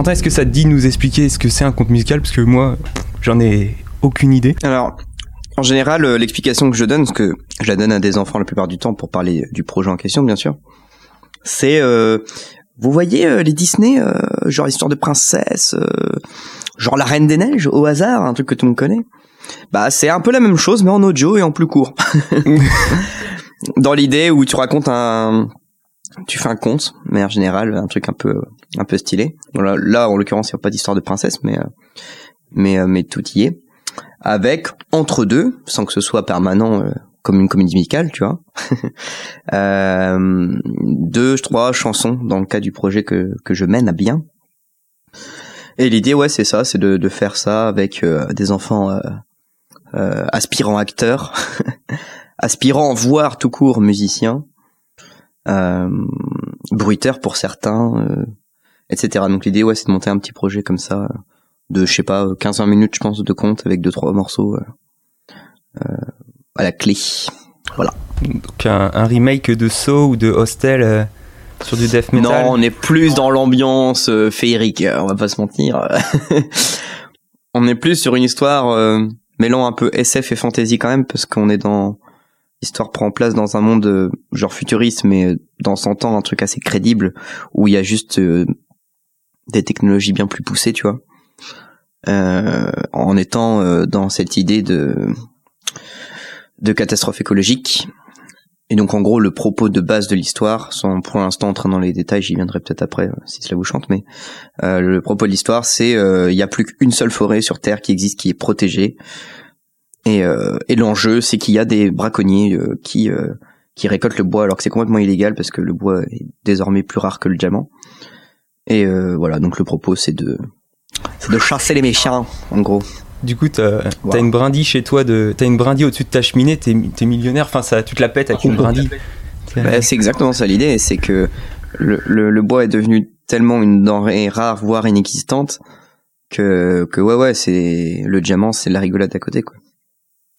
Corentin, est-ce que ça te dit de nous expliquer ce que c'est un conte musical? Parce que moi, j'en ai aucune idée. Alors, en général, euh, l'explication que je donne, parce que je la donne à des enfants la plupart du temps pour parler du projet en question, bien sûr, c'est, euh, vous voyez euh, les Disney, euh, genre histoire de princesse, euh, genre la Reine des Neiges, au hasard, un truc que tout le monde connaît? Bah, c'est un peu la même chose, mais en audio et en plus court. Dans l'idée où tu racontes un, tu fais un conte, mais en général un truc un peu, un peu stylé. Voilà, là, en l'occurrence, il n'y a pas d'histoire de princesse, mais, euh, mais, euh, mais tout y est. Avec entre deux, sans que ce soit permanent euh, comme une comédie musicale, tu vois. euh, deux, trois chansons dans le cas du projet que que je mène à bien. Et l'idée, ouais, c'est ça, c'est de, de faire ça avec euh, des enfants euh, aspirants acteurs, aspirants voire tout court musiciens, euh, bruiteurs pour certains, euh, etc. Donc l'idée, ouais, c'est de monter un petit projet comme ça, euh, de, je sais pas, 15-20 minutes, je pense, de compte avec deux trois morceaux à la clé. Voilà. Donc un, un remake de Saw ou de Hostel sur du death metal? Non, on est plus dans l'ambiance euh, féerique, on va pas se mentir. on est plus sur une histoire euh, mêlant un peu SF et fantasy quand même, parce qu'on est dans... L'histoire prend place dans un monde euh, genre futuriste, mais euh, dans 100 ans, un truc assez crédible, où il y a juste euh, des technologies bien plus poussées, tu vois. Euh, en étant euh, dans cette idée de de catastrophe écologique et donc en gros le propos de base de l'histoire, sans pour l'instant entrer dans les détails, j'y viendrai peut-être après si cela vous chante, mais le propos de l'histoire c'est il y a plus qu'une seule forêt sur Terre qui existe, qui est protégée, et, euh, et l'enjeu c'est qu'il y a des braconniers euh, qui euh, qui récoltent le bois alors que c'est complètement illégal parce que le bois est désormais plus rare que le diamant. Et euh, voilà, donc le propos c'est de c'est de chasser les méchants en gros. Du coup, t'as Wow. une brindille chez toi, de, t'as une brindille au-dessus de ta cheminée, t'es t'es millionnaire, enfin ça, tu te la pètes avec une brindille. Bah, c'est exactement ça l'idée, c'est que le, le, le bois est devenu tellement une denrée rare, voire inexistante, que, que ouais, ouais, c'est le diamant, c'est la rigolade à côté, quoi.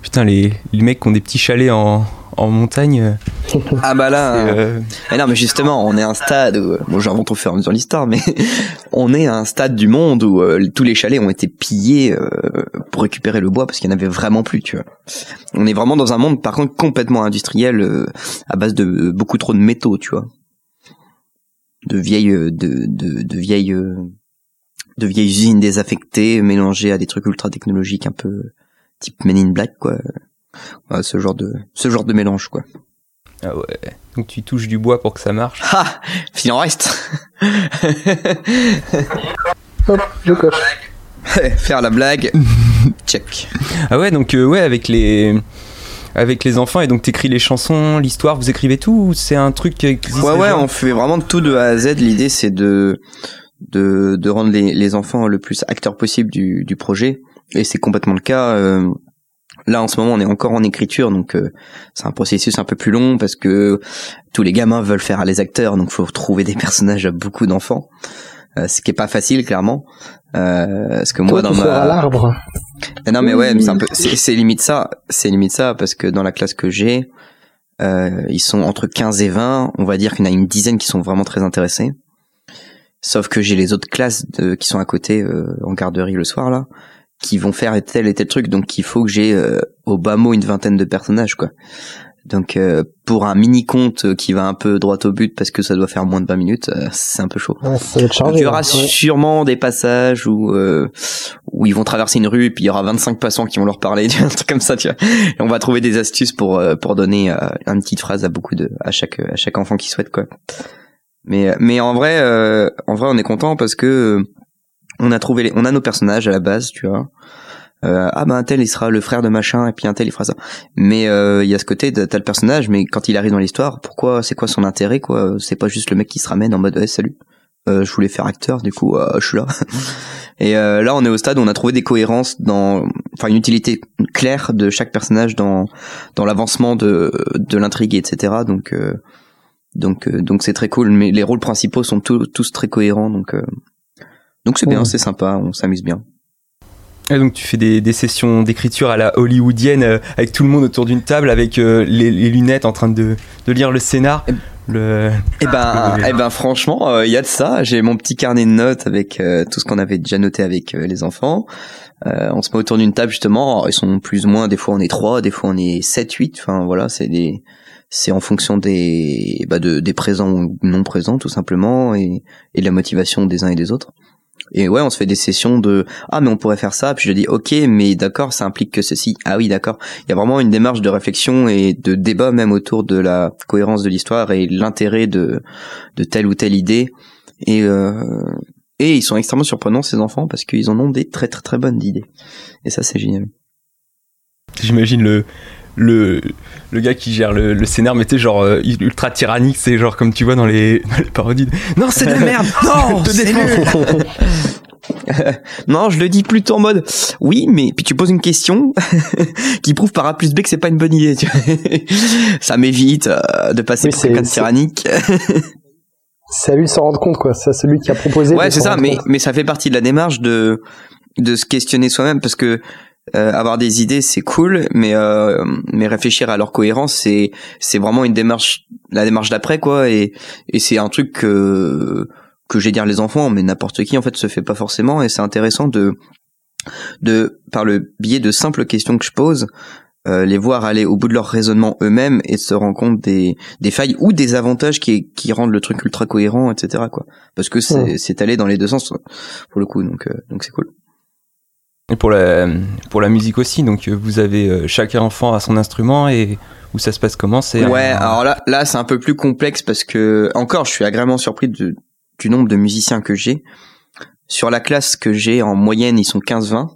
Putain, les, les mecs qui ont des petits chalets en, en montagne. euh, Ah bah là, hein. euh, Mais non, mais justement, on est à un stade où, bon, j'invente au fur et à mesure l'histoire, mais on est à un stade du monde où euh, tous les chalets ont été pillés euh, pour récupérer le bois parce qu'il n'y en avait vraiment plus, tu vois. On est vraiment dans un monde, par contre, complètement industriel, euh, à base de beaucoup trop de métaux, tu vois. De vieilles, de, de, de vieilles, de vieilles usines désaffectées mélangées à des trucs ultra technologiques un peu type Men in Black, quoi. Voilà, ce genre de, ce genre de mélange, quoi. ah ouais. Donc tu touches du bois pour que ça marche. Ah, s'il en reste. Hop, je coche. Faire la blague. Check. Ah ouais, donc euh, ouais, avec les avec les enfants et donc t'écris les chansons, l'histoire, vous écrivez tout ou c'est un truc qui existe Ouais, ouais, on fait vraiment tout de A à Z. L'idée, c'est de, de, de rendre les, les enfants le plus acteurs possible du, du projet. Et c'est complètement le cas. euh, Là, en ce moment, on est encore en écriture, donc euh, c'est un processus un peu plus long parce que tous les gamins veulent faire les acteurs, donc faut trouver des personnages à beaucoup d'enfants, euh, ce qui est pas facile, clairement. Euh, parce que moi, Toi, dans ma l'arbre. Ah Non mais ouais, c'est un peu, c'est c'est limite ça, c'est limite ça parce que dans la classe que j'ai, euh, ils sont entre 15 et 20, on va dire qu'il y en a une dizaine qui sont vraiment très intéressés. Sauf que j'ai les autres classes de, qui sont à côté euh, en garderie le soir là, qui vont faire tel et tel truc, donc il faut que j'ai euh, au bas mot une vingtaine de personnages quoi. Donc euh, pour un mini conte qui va un peu droit au but parce que ça doit faire moins de 20 minutes, euh, c'est un peu chaud. Ouais, chargé. il y aura là. Ouais. sûrement des passages où euh, où ils vont traverser une rue et puis il y aura 25 passants qui vont leur parler, un truc comme ça, tu vois. Et on va trouver des astuces pour euh, pour donner euh, une petite phrase à beaucoup de à chaque à chaque enfant qui souhaite quoi. Mais mais en vrai euh, en vrai on est content parce que euh, on a trouvé les, on a nos personnages à la base, tu vois. Euh, ah ben un tel il sera le frère de machin et puis un tel il fera ça. Mais euh, il y a ce côté t'as le personnage mais quand il arrive dans l'histoire, pourquoi c'est quoi son intérêt quoi? C'est pas juste le mec qui se ramène en mode ouais, salut. Euh, je voulais faire acteur, du coup, je suis là. Et là, on est au stade où on a trouvé des cohérences dans, enfin, une utilité claire de chaque personnage dans dans l'avancement de de l'intrigue, etc. Donc donc donc c'est très cool. Mais les rôles principaux sont tous tous très cohérents, donc donc c'est bien, Ouais. c'est sympa, on s'amuse bien. Ah, donc tu fais des, des sessions d'écriture à la hollywoodienne euh, avec tout le monde autour d'une table avec euh, les, les lunettes en train de, de lire le scénar. le. Eh ben, eh ben, franchement, il y a de ça. J'ai mon petit carnet de notes avec tout ce qu'on avait déjà noté avec les enfants. on se met autour d'une table justement. ils sont plus ou moins. Des fois, on est trois, des fois, on est sept, huit. Enfin, voilà, c'est des c'est en fonction des bah de, des présents ou non présents tout simplement et, et de la motivation des uns et des autres. Et ouais, on se fait des sessions de ah mais on pourrait faire ça. Puis je dis ok mais d'accord ça implique que ceci. Ah oui d'accord. Il y a vraiment une démarche de réflexion et de débat même autour de la cohérence de l'histoire et l'intérêt de de telle ou telle idée. Et euh, et ils sont extrêmement surprenants ces enfants parce qu'ils en ont des très très très bonnes idées. Et ça c'est génial. J'imagine le le, le gars qui gère le, le scénar, mais tu genre euh, ultra tyrannique, c'est genre comme tu vois dans les, dans les parodies. Non, c'est de la merde Non, non, je le dis plutôt en mode oui, mais puis tu poses une question qui prouve par A plus B que c'est pas une bonne idée. Tu vois ça m'évite euh, de passer pour quelqu'un de tyrannique. c'est à lui de s'en rendre compte, quoi. C'est celui qui a proposé. Ouais, c'est ça, mais, mais ça fait partie de la démarche de, de se questionner soi-même parce que euh, avoir des idées c'est cool mais euh, mais réfléchir à leur cohérence c'est c'est vraiment une démarche la démarche d'après quoi. Et et c'est un truc que que j'ai dire les enfants mais n'importe qui en fait se fait pas forcément. Et c'est intéressant de de par le biais de simples questions que je pose euh, les voir aller au bout de leur raisonnement eux-mêmes et se rendre compte des, des failles ou des avantages qui, qui rendent le truc ultra cohérent etc quoi. Parce que c'est c'est allé dans les deux sens pour le coup. Donc donc c'est cool et pour la, pour la musique aussi, donc euh, vous avez euh, chaque enfant a son instrument et où ça se passe comment c'est Ouais, alors là, là c'est un peu plus complexe parce que encore, je suis agréablement surpris de, du nombre de musiciens que j'ai. Sur la classe que j'ai en moyenne, ils sont 15-20.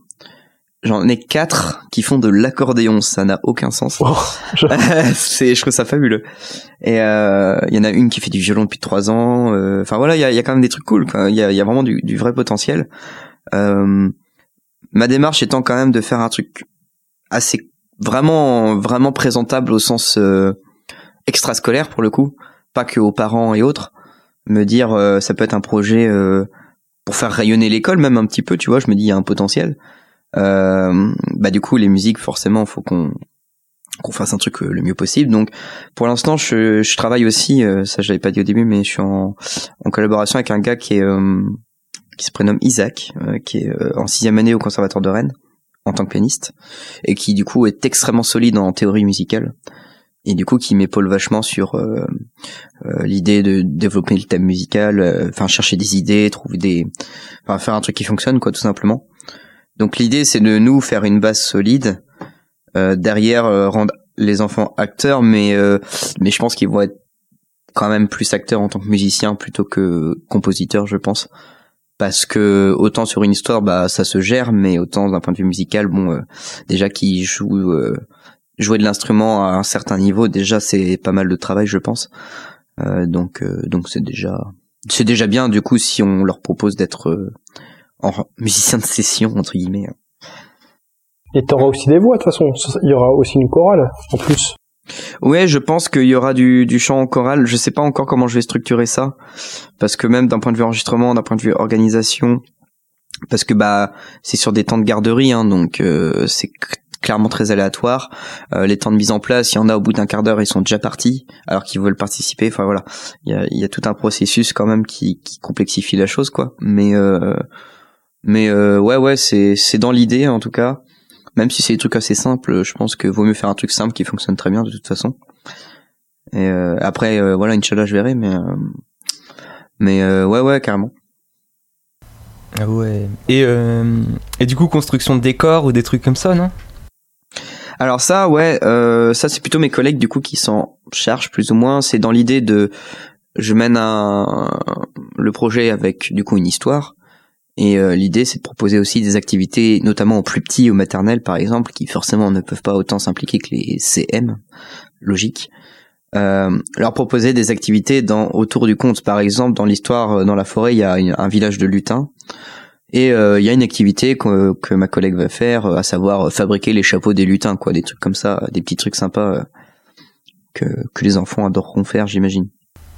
J'en ai quatre qui font de l'accordéon, ça n'a aucun sens. Oh, je... c'est, je trouve ça fabuleux. Et il euh, y en a une qui fait du violon depuis trois ans. Enfin voilà, il y a, y a, quand même des trucs cool. Il y a, y a, vraiment du, du vrai potentiel. Euh, ma démarche étant quand même de faire un truc assez vraiment vraiment présentable au sens euh, extrascolaire pour le coup, pas que aux parents et autres. Me dire euh, ça peut être un projet euh, pour faire rayonner l'école même un petit peu, tu vois. Je me dis il y a un potentiel. bah du coup les musiques forcément faut qu'on qu'on fasse un truc le mieux possible. Donc pour l'instant je, travaille aussi, ça je l'avais pas dit au début, mais je suis en, en collaboration avec un gars qui est qui se prénomme Isaac, euh, qui est euh, en sixième année au conservatoire de Rennes en tant que pianiste et qui du coup est extrêmement solide en théorie musicale et du coup qui m'épaule vachement sur euh, l'idée de développer le thème musical, enfin chercher des idées, trouver des, enfin faire un truc qui fonctionne quoi tout simplement. Donc l'idée c'est de nous faire une base solide, derrière rendre les enfants acteurs, mais mais je pense qu'ils vont être quand même plus acteurs en tant que musiciens plutôt que compositeurs, je pense parce que autant sur une histoire bah ça se gère mais autant d'un point de vue musical bon euh, déjà qui joue euh, jouer de l'instrument à un certain niveau déjà c'est pas mal de travail je pense. Euh, donc donc c'est déjà c'est déjà bien du coup si on leur propose d'être en musicien de session entre guillemets. Et t'auras aussi des voix de toute façon. Il y aura aussi une chorale en plus Ouais, je pense qu'il y aura du, du chant choral. Je sais pas encore comment je vais structurer ça, parce que même d'un point de vue enregistrement, d'un point de vue organisation, parce que bah c'est sur des temps de garderie, hein, donc euh, c'est clairement très aléatoire. Euh, les temps de mise en place, il y en a au bout d'un quart d'heure, ils sont déjà partis, alors qu'ils veulent participer. Enfin voilà, il y a, tout un processus quand même qui, qui complexifie la chose, quoi. Mais euh, mais ouais ouais, c'est c'est dans l'idée en tout cas même si c'est des trucs assez simples, je pense que vaut mieux faire un truc simple qui fonctionne très bien de toute façon. Et euh, après, euh, voilà, Inch'Allah, je verrai, mais euh, mais ouais, ouais, carrément. Ah ouais. Et et du coup, construction de décors ou des trucs comme ça, non? Alors ça, ouais, ça c'est plutôt mes collègues du coup qui s'en chargent plus ou moins. C'est dans l'idée de, je mène un le projet avec du coup une histoire et euh, l'idée, c'est de proposer aussi des activités, notamment aux plus petits, aux maternelles par exemple, qui forcément ne peuvent pas autant s'impliquer que les CM, logique. Euh, leur proposer des activités dans autour du conte. Par exemple, dans l'histoire, euh, dans la forêt, il y a un village de lutins. Et il y a une activité que, que, ma collègue va faire, à savoir fabriquer les chapeaux des lutins, quoi, des trucs comme ça, des petits trucs sympas que, que les enfants adoreront faire, j'imagine.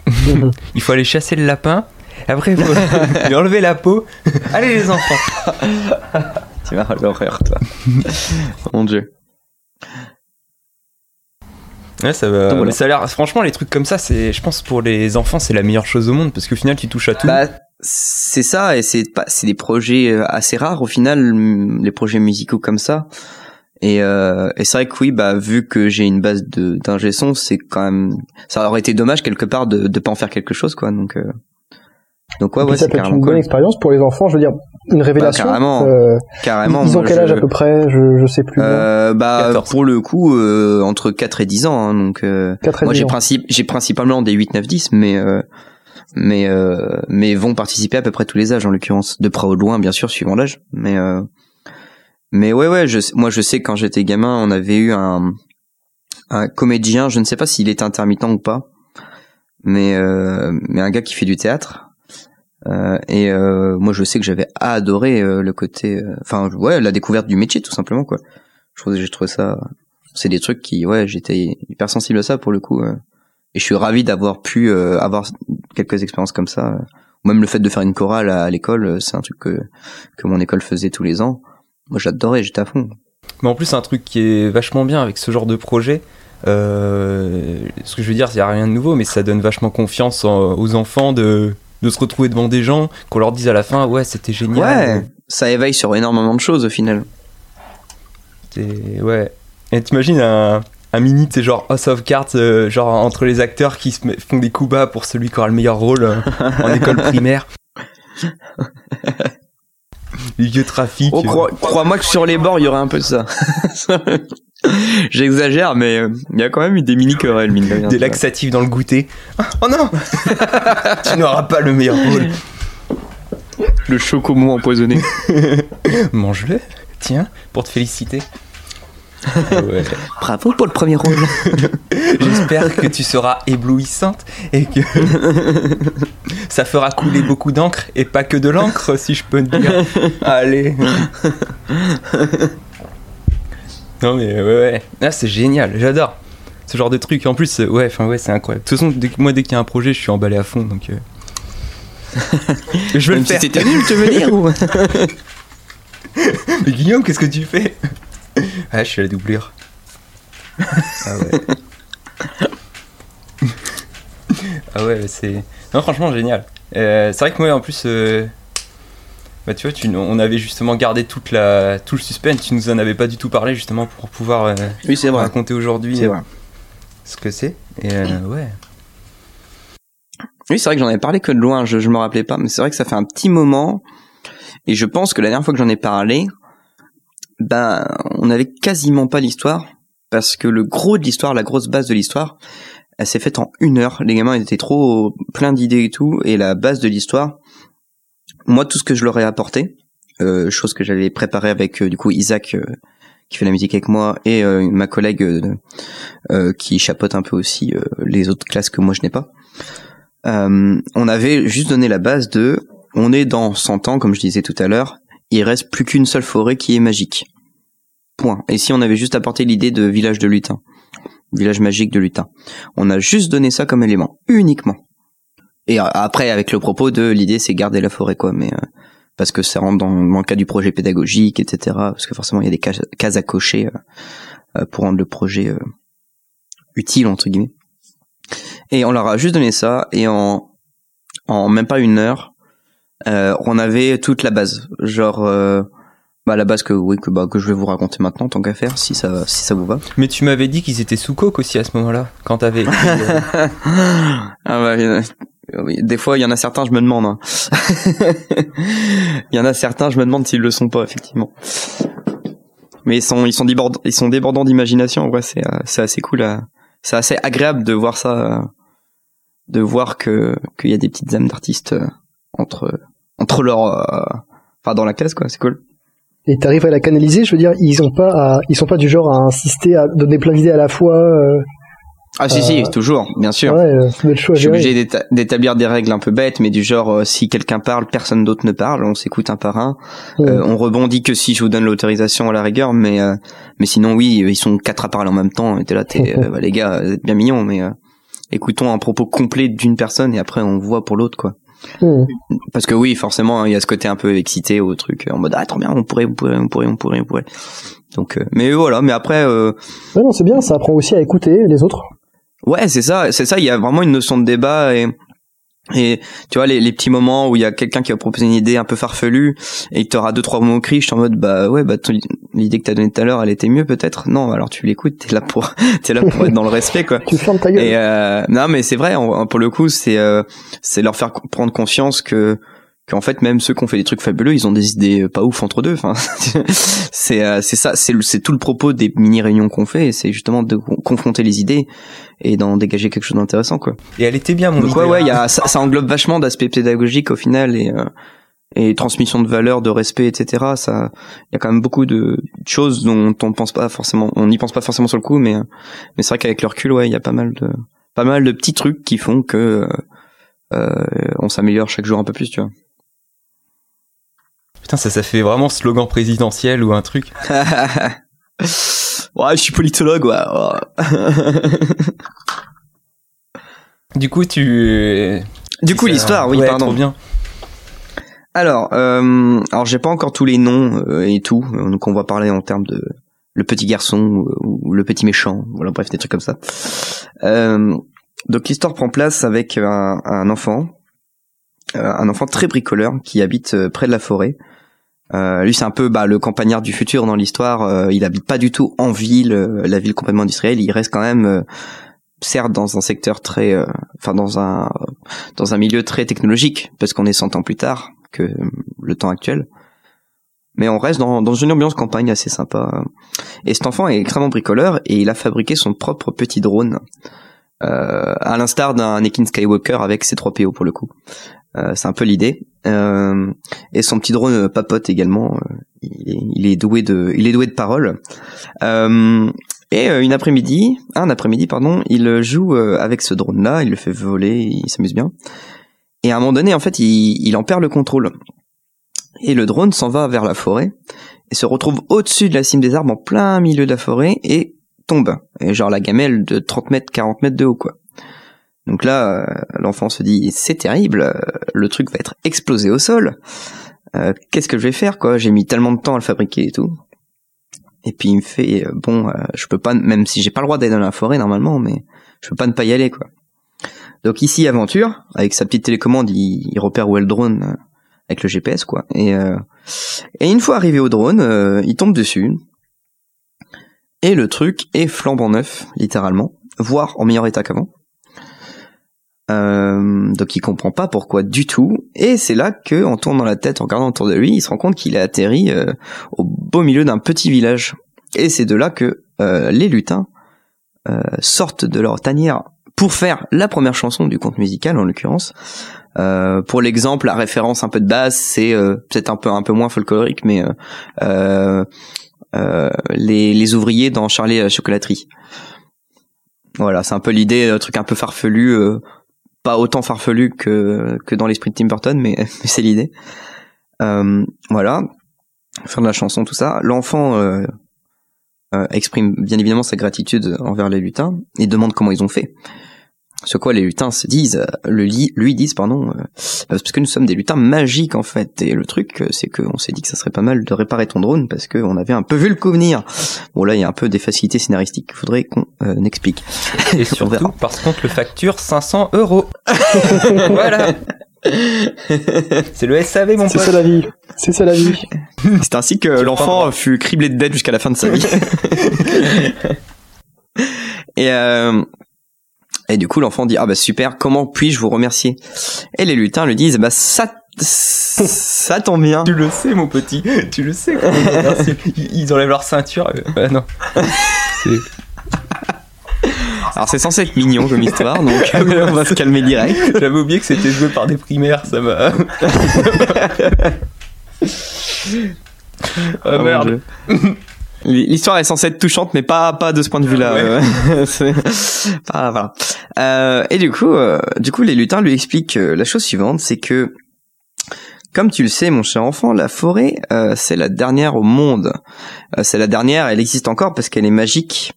il faut aller chasser le lapin après, il faut lui enlever la peau. Allez, les enfants. tu vas l'horreur, toi. Mon dieu. Ouais, ça va. Donc voilà. mais ça a l'air. Franchement, les trucs comme ça, c'est, je pense, pour les enfants, c'est la meilleure chose au monde parce qu'au final, tu touches à tout. Bah, c'est ça, et c'est pas, c'est des projets euh, assez rares au final, les projets musicaux comme ça. Et, euh, et c'est vrai que oui, bah vu que j'ai une base de d'ingé son, c'est quand même, ça aurait été dommage quelque part de de pas en faire quelque chose quoi. Donc euh, donc ouais ouais ça peut être une bonne cool. expérience pour les enfants. Je veux dire, une révélation. carrément. euh, Carrément. ils ont quel je- âge à peu près je, je sais plus. euh, bah 14. pour le coup euh, entre 4 et 10 ans hein, donc euh, 4 et moi 10 j'ai ans. principe j'ai principalement des 8 9 10 mais euh, mais euh, mais vont participer à peu près tous les âges en l'occurrence de près ou de loin bien sûr suivant l'âge mais euh, mais ouais ouais je moi je sais quand j'étais gamin on avait eu un un comédien je ne sais pas s'il est intermittent ou pas mais euh, mais un gars qui fait du théâtre Euh, et euh, moi je sais que j'avais adoré euh, le côté enfin ouais la découverte du métier tout simplement quoi. Je trouve j'ai trouvé ça c'est des trucs qui ouais j'étais hyper sensible à ça pour le coup et je suis ravi d'avoir pu avoir quelques expériences comme ça même le fait de faire une chorale à, l'école c'est un truc que que mon école faisait tous les ans. Moi j'adorais j'étais à fond. Mais en plus, un truc qui est vachement bien avec ce genre de projet, ce que je veux dire, il n'y a rien de nouveau, mais ça donne vachement confiance aux enfants de, de se retrouver devant des gens, qu'on leur dise à la fin, ouais, c'était génial. ouais ça éveille sur énormément de choses au final ouais. Et t'imagines un, un mini, c'est genre House of Cards, euh, genre entre les acteurs qui se font des coups bas pour celui qui aura le meilleur rôle euh, en école primaire. Les vieux trafics. oh crois- crois-moi que sur les bords il y aurait un peu de ça j'exagère mais euh, il y a quand même eu des mini querelles mine de rien, des laxatifs dans le goûter. Oh non Tu n'auras pas le meilleur rôle. le chocomo empoisonné Mange-le, tiens, pour te féliciter. Ouais. bravo pour le premier rôle J'espère que tu seras éblouissante et que ça fera couler beaucoup d'encre et pas que de l'encre, si je peux te dire. Allez. Non mais ouais ouais, ah, c'est génial, j'adore ce genre de truc. En plus, euh, ouais, enfin ouais, c'est incroyable. De toute façon, dès moi dès qu'il y a un projet, je suis emballé à fond, donc. euh, je veux le Même si faire. c'était nul tu veux dire ou Mais Guillaume, qu'est-ce que tu fais? Ah, je suis la doublure. Ah ouais. ah ouais, c'est. Non, franchement, génial. Euh, c'est vrai que moi, en plus, euh, bah, tu vois, tu, on avait justement gardé toute la, tout le suspense. Tu nous en avais pas du tout parlé, justement, pour pouvoir euh, oui c'est vrai raconter aujourd'hui c'est euh, vrai ce que c'est. Et euh, ouais. Oui, c'est vrai que j'en avais parlé que de loin, je, je me rappelais pas, mais c'est vrai que ça fait un petit moment. Et je pense que la dernière fois que j'en ai parlé, ben, on avait quasiment pas l'histoire, parce que le gros de l'histoire, la grosse base de l'histoire, elle s'est faite en une heure. Les gamins ils étaient trop plein d'idées et tout, et la base de l'histoire, moi, tout ce que je leur ai apporté, euh, chose que j'avais préparé avec euh, du coup Isaac euh, qui fait la musique avec moi et euh, ma collègue qui chapeaute un peu aussi les autres classes que moi je n'ai pas. On avait juste donné la base de on est dans 100 ans comme je disais tout à l'heure, il reste plus qu'une seule forêt qui est magique. Point. Et si on avait juste apporté l'idée de village de lutin, village magique de lutin. On a juste donné ça comme élément, uniquement. Et euh, après avec le propos de l'idée c'est garder la forêt quoi, mais euh, parce que ça rentre dans, dans le cas du projet pédagogique, etc. Parce que forcément il y a des cases, cases à cocher euh, pour rendre le projet euh, utile entre guillemets. Et on leur a juste donné ça et en en même pas une heure, euh, on avait toute la base, genre euh, bah la base que oui que bah que je vais vous raconter maintenant tant qu'à faire si ça si ça vous va. Mais tu m'avais dit qu'ils étaient sous coke aussi à ce moment-là, quand t'avais. ah bah, oui, des fois, il y en a certains, je me demande. hein. il y en a certains, je me demande s'ils le sont pas, effectivement. Mais ils sont, ils sont débordants, d'imagination. Vrai, c'est, euh, c'est assez cool. à- C'est assez agréable de voir ça, euh, de voir que qu'il y a des petites âmes d'artistes euh, entre entre leurs, euh, enfin dans la classe, quoi. C'est cool. Et t'arrives à la canaliser, je veux dire, ils ont pas ils sont pas du genre à insister à donner plein d'idées à la fois. euh, Ah si si, Euh, toujours, bien sûr. ouais, euh, Je suis obligé d'éta- d'établir des règles un peu bêtes, mais du genre euh, si quelqu'un parle, personne d'autre ne parle, on s'écoute un par un. Euh, on rebondit que si je vous donne l'autorisation à la rigueur, mais euh, mais sinon oui, ils sont quatre à parler en même temps. Et t'es là, t'es, euh, bah, les gars, vous êtes bien mignons, mais euh, écoutons un propos complet d'une personne et après on voit pour l'autre quoi. Parce que oui, forcément, il y a ce côté un peu excité au truc, en mode ah trop bien, on pourrait, on pourrait, on pourrait, on pourrait, on pourrait. Donc, euh, mais voilà. Mais après, euh, Ouais, non, c'est bien, ça apprend aussi à écouter les autres. Ouais, c'est ça, c'est ça. Il y a vraiment une notion de débat et et tu vois les, les petits moments où il y a quelqu'un qui va proposer une idée un peu farfelue et il t'aura deux trois mots cris, je suis en mode bah ouais bah ton- l'idée que t'as donnée tout à l'heure elle était mieux peut-être? Non, alors tu l'écoutes, t'es là pour t'es là pour être dans le respect quoi. Tu fermes ta gueule. Et euh, non mais c'est vrai, on- pour le coup c'est euh, c'est leur faire prendre conscience que qu'en fait même ceux qui ont fait des trucs fabuleux, ils ont des idées pas ouf entre deux. Enfin, c'est euh, c'est ça, c'est c'est tout le propos des mini réunions qu'on fait, c'est justement de con- confronter les idées et d'en dégager quelque chose d'intéressant quoi. Et elle était bien, mon Donc idée, ouais ouais, il y a ça, ça englobe vachement d'aspects pédagogiques au final et euh, et transmission de valeurs, de respect, etc. Ça, il y a quand même beaucoup de choses dont on pense pas forcément, on n'y pense pas forcément sur le coup, mais euh, mais c'est vrai qu'avec le recul, ouais, il y a pas mal de pas mal de petits trucs qui font que euh, euh, on s'améliore chaque jour un peu plus, tu vois. Putain, ça, ça fait vraiment slogan présidentiel ou un truc. ouais, je suis politologue, ouais. Du coup, tu. du coup, l'histoire, oui, ouais, pardon. Trop bien. Alors, euh, alors j'ai pas encore tous les noms euh, et tout, euh, donc on va parler en termes de le petit garçon ou, ou le petit méchant, voilà, bref, des trucs comme ça. Euh, donc l'histoire prend place avec un, un enfant, un enfant très bricoleur qui habite près de la forêt. Euh, lui, c'est un peu bah, le campagnard du futur dans l'histoire. euh, il habite pas du tout en ville, euh, la ville complètement industrielle. Il reste quand même, euh, certes, dans un secteur très, euh, enfin dans un dans un milieu très technologique, parce qu'on est 100 ans plus tard que euh, le temps actuel. Mais on reste dans, dans une ambiance campagne assez sympa. Et cet enfant est extrêmement bricoleur et il a fabriqué son propre petit drone. Euh, à l'instar d'un Anakin Skywalker avec ses 3 PO pour le coup. Euh, c'est un peu l'idée. Euh, et son petit drone euh, papote également. euh, il, est, il est doué de, il est doué de parole. Euh, et une après-midi, un après-midi pardon, il joue avec ce drone-là, il le fait voler, il s'amuse bien. Et à un moment donné, en fait, il, il en perd le contrôle. Et le drone s'en va vers la forêt et se retrouve au-dessus de la cime des arbres en plein milieu de la forêt et tombe. Et genre la gamelle de 30 mètres, 40 mètres de haut, quoi. Donc là, euh, l'enfant se dit, c'est terrible, euh, le truc va être explosé au sol. Euh, Qu'est-ce que je vais faire, quoi? J'ai mis tellement de temps à le fabriquer et tout. Et puis il me fait, bon, je peux pas, même si j'ai pas le droit d'aller dans la forêt normalement, mais je peux pas ne pas y aller, quoi. Donc ici, aventure, avec sa petite télécommande, il, il repère où est le drone avec le GPS, quoi. Et, et une fois arrivé au drone, il tombe dessus. Et le truc est flambant neuf, littéralement, voire en meilleur état qu'avant. Euh, donc il comprend pas pourquoi du tout, et c'est là que, en tournant la tête, en regardant autour de lui, il se rend compte qu'il est atterri euh, au beau milieu d'un petit village. Et c'est de là que euh, les lutins euh, sortent de leur tanière pour faire la première chanson du conte musical en l'occurrence. Pour l'exemple, la référence un peu de base, c'est peut-être un peu un peu moins folklorique, mais les, les ouvriers dans Charlie la chocolaterie. Voilà, c'est un peu l'idée, un truc un peu farfelu, euh, pas autant farfelu que que dans l'esprit de Tim Burton, mais, mais c'est l'idée. Euh, voilà, faire de la chanson, tout ça. L'enfant euh, euh, exprime bien évidemment sa gratitude envers les lutins et demande comment ils ont fait. Ce quoi les lutins se disent, euh, le li- lui disent pardon, euh, parce que nous sommes des lutins magiques en fait. Et le truc, euh, c'est qu'on s'est dit que ça serait pas mal de réparer ton drone parce qu'on avait un peu vu le coup venir. Bon là, il y a un peu des facilités scénaristiques qu'il faudrait qu'on euh, explique. Et surtout, verra. parce qu'on te le facture 500 euros. voilà. C'est le SAV, mon C'est pote. ça la vie. C'est ça la vie. C'est ainsi que l'enfant fut criblé de dettes jusqu'à la fin de sa vie. et euh, et du coup l'enfant dit ah bah super comment puis-je vous remercier? Et les lutins lui disent bah ça ça tombe bien. Tu le sais, mon petit. Tu le sais. Ils enlèvent leur ceinture. euh, bah non. Alors c'est censé être mignon comme histoire donc on va se calmer direct. J'avais oublié que c'était joué par des primaires. Ça m'a. ah Oh, merde. L'histoire est censée être touchante, mais pas pas de ce point de vue-là. Ouais. euh, voilà. Euh, et du coup, euh, du coup, les lutins lui expliquent euh, la chose suivante, c'est que, comme tu le sais, mon cher enfant, la forêt, euh, c'est la dernière au monde. Euh, c'est la dernière. Elle existe encore parce qu'elle est magique.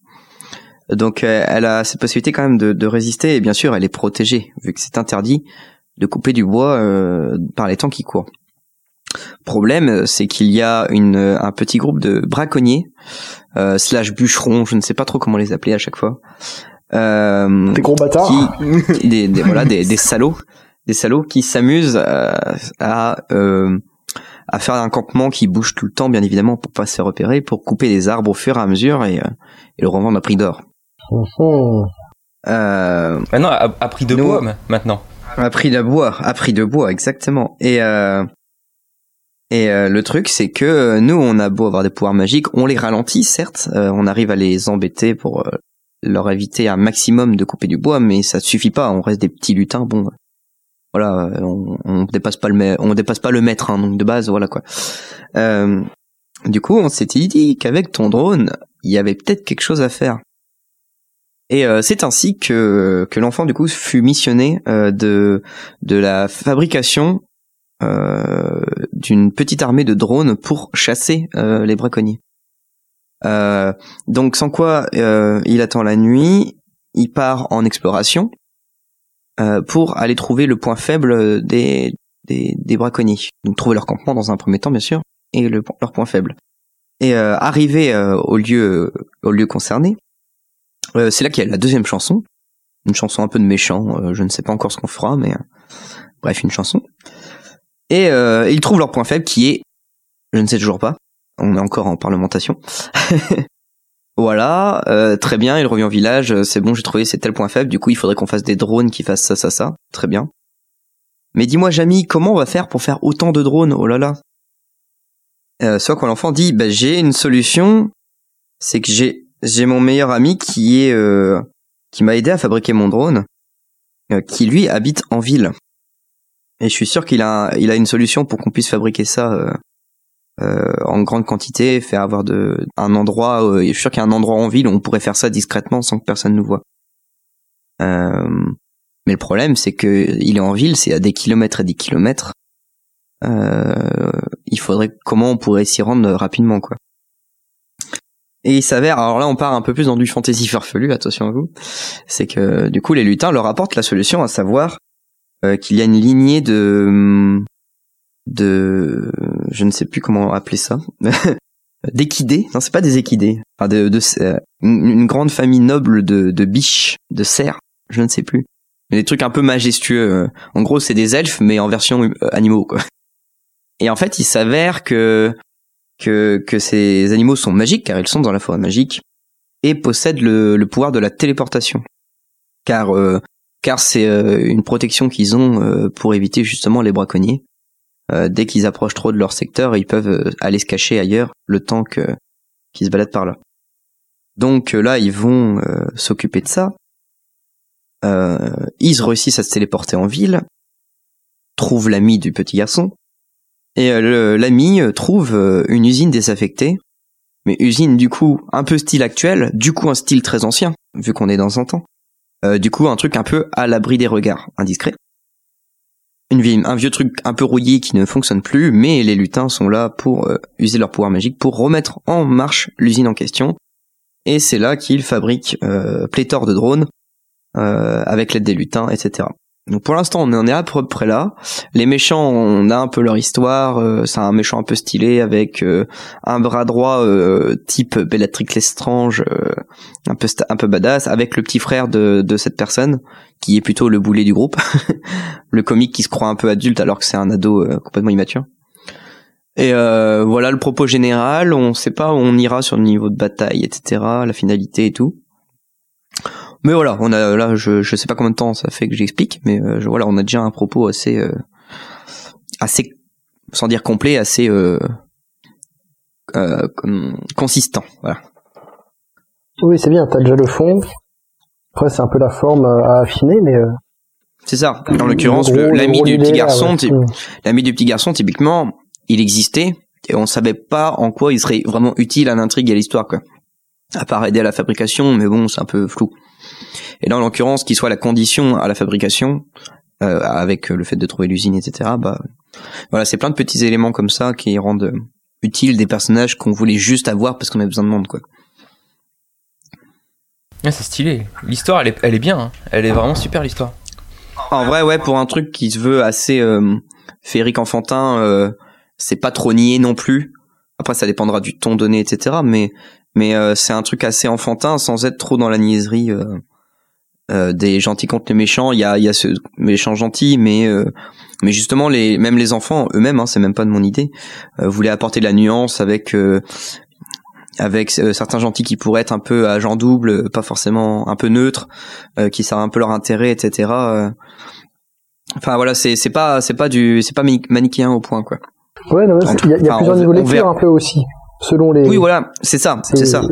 Donc, elle a cette possibilité quand même de, de résister. Et bien sûr, elle est protégée, vu que c'est interdit de couper du bois euh, par les temps qui courent. Problème, c'est qu'il y a une, un petit groupe de braconniers euh, slash bûcherons, je ne sais pas trop comment les appeler à chaque fois. Euh, des gros bâtards. Qui, des, des, voilà, des, des salauds, des salauds qui s'amusent à, à, à faire un campement qui bouge tout le temps, bien évidemment, pour pas se faire repérer, pour couper les arbres au fur et à mesure et, et le revendre à prix d'or. Euh, Maintenant, à, à prix de Nous- bois, ma- maintenant. À prix de bois, à prix de bois, exactement. Et euh, et euh, le truc, c'est que euh, nous, on a beau avoir des pouvoirs magiques, on les ralentit, certes, euh, on arrive à les embêter pour leur éviter un maximum de couper du bois, mais ça suffit pas. On reste des petits lutins, bon, voilà, on, on dépasse pas le on dépasse pas le maître, hein, donc de base, voilà quoi. Du coup, on s'était dit qu'avec ton drone, il y avait peut-être quelque chose à faire. Et c'est ainsi que que l'enfant du coup fut missionné de de la fabrication d'une petite armée de drones pour chasser euh, les braconniers. Euh, donc sans quoi euh, il attend la nuit, il part en exploration euh, pour aller trouver le point faible des, des braconniers. Donc trouver leur campement dans un premier temps bien sûr et le, leur point faible. Et euh, arrivé euh, au lieu au lieu concerné, euh, c'est là qu'il y a la deuxième chanson, une chanson un peu de méchant. euh, je ne sais pas encore ce qu'on fera, mais euh, bref, une chanson. Et euh, ils trouvent leur point faible qui est, je ne sais toujours pas. On est encore en parlementation. voilà, euh, très bien. Il revient au village. euh, C'est bon, j'ai trouvé c'est tel point faible. Du coup, il faudrait qu'on fasse des drones qui fassent ça, ça, ça. Très bien. Mais dis-moi, Jamy, comment on va faire pour faire autant de drones? Oh là là. Euh, soit quand l'enfant dit, bah, j'ai une solution. C'est que j'ai j'ai mon meilleur ami qui est euh, qui m'a aidé à fabriquer mon drone, qui lui habite en ville. Et je suis sûr qu'il a il a une solution pour qu'on puisse fabriquer ça euh, euh, en grande quantité, faire avoir de un endroit. euh, je suis sûr qu'il y a un endroit en ville où on pourrait faire ça discrètement sans que personne nous voit. Euh, mais le problème, c'est que il est en ville, c'est à des kilomètres et des kilomètres. Il faudrait comment on pourrait s'y rendre rapidement, quoi. Et il s'avère, alors là on part un peu plus dans du fantasy farfelu, attention à vous, c'est que du coup les lutins leur apportent la solution, à savoir qu'il y a une lignée de de je ne sais plus comment appeler ça. D'équidés. Non c'est pas des équidés. Enfin de, euh, une, grande famille noble de de biches de cerfs je ne sais plus. Des trucs un peu majestueux. Euh. en gros c'est des elfes mais en version euh, animaux quoi. Et en fait il s'avère que que que ces animaux sont magiques car ils sont dans la forêt magique et possèdent le, le pouvoir de la téléportation. Car euh, car c'est euh, une protection qu'ils ont euh, pour éviter justement les braconniers. Euh, dès qu'ils approchent trop de leur secteur, ils peuvent aller se cacher ailleurs le temps que qu'ils se baladent par là. Donc là, ils vont s'occuper de ça. Ils réussissent à se téléporter en ville, trouvent l'ami du petit garçon, et l'ami trouve une usine désaffectée, mais usine du coup un peu style actuel, du coup un style très ancien, vu qu'on est dans un temps. Euh, du coup, un truc un peu à l'abri des regards, indiscret. Une vie, un vieux truc un peu rouillé qui ne fonctionne plus, mais les lutins sont là pour euh, user leur pouvoir magique pour remettre en marche l'usine en question. Et c'est là qu'ils fabriquent euh, pléthore de drones euh, avec l'aide des lutins, etc. Donc pour l'instant, on en est à peu près là. Les méchants, on a un peu leur histoire. euh, c'est un méchant un peu stylé avec euh, un bras droit euh, type Bellatrix Lestrange, euh, un peu un peu badass, avec le petit frère de, de cette personne qui est plutôt le boulet du groupe, le comique qui se croit un peu adulte alors que c'est un ado euh, complètement immature. Et euh, voilà le propos général. On sait pas où on ira sur le niveau de bataille, etc. La finalité et tout. Mais voilà, on a là, je je sais pas combien de temps ça fait que j'explique, mais euh, je- voilà, on a déjà un propos assez euh, assez sans dire complet, assez euh, euh, consistant. Voilà. Oui, c'est bien, t'as déjà le fond. Après, c'est un peu la forme euh, à affiner, mais... euh, C'est ça. En l'occurrence, l'ami du petit garçon, ouais. Mm. l'ami du petit garçon, typiquement, il existait et on savait pas en quoi il serait vraiment utile à l'intrigue et à l'histoire, quoi. À part aider à la fabrication, mais bon, c'est un peu flou. Et là, en l'occurrence, qu'il soit la condition à la fabrication, euh, avec le fait de trouver l'usine, etc. Bah, voilà, c'est plein de petits éléments comme ça qui rendent euh, utiles des personnages qu'on voulait juste avoir parce qu'on a besoin de monde, quoi. Ah, c'est stylé. L'histoire, elle est, elle est bien. hein. Elle est vraiment super, l'histoire. En vrai, ouais, pour un truc qui se veut assez euh, féerique enfantin, euh, c'est pas trop nié non plus. Après, ça dépendra du ton donné, etc. Mais mais euh, c'est un truc assez enfantin sans être trop dans la niaiserie euh, euh, des gentils contre les méchants. Il y a il y a ce méchant gentil, mais euh, mais justement les même les enfants eux-mêmes, hein, c'est même pas de mon idée, euh, voulaient apporter de la nuance avec euh, avec certains gentils qui pourraient être un peu agent double, pas forcément un peu neutre, euh, qui savent un peu leur intérêt, etc. euh. Enfin voilà, c'est c'est pas c'est pas du c'est pas mani- manichéen au point quoi. Ouais, non, il y a, il y a Enfin, plusieurs niveaux de lecture un peu aussi, selon les. Oui voilà, c'est ça, c'est ça.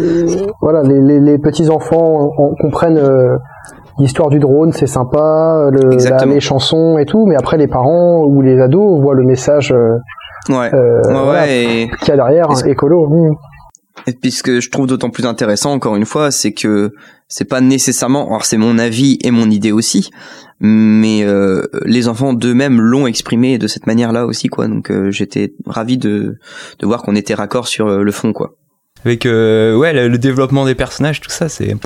Voilà, les, les, les petits enfants on- comprennent euh, l'histoire du drone, c'est sympa, le, la, Exactement. les chansons et tout, mais après les parents ou les ados voient le message euh, Ouais. euh, Ouais, voilà, ouais, et, qu'il y a derrière, Est-ce- écolo. hmm. Et puis ce que je trouve d'autant plus intéressant, encore une fois, c'est que c'est pas nécessairement, alors c'est mon avis et mon idée aussi, mais euh, les enfants d'eux-mêmes l'ont exprimé de cette manière-là aussi, quoi. Donc euh, j'étais ravi de, de voir qu'on était raccord sur euh, le fond, quoi. Avec euh, ouais, le, le développement des personnages, tout ça, c'est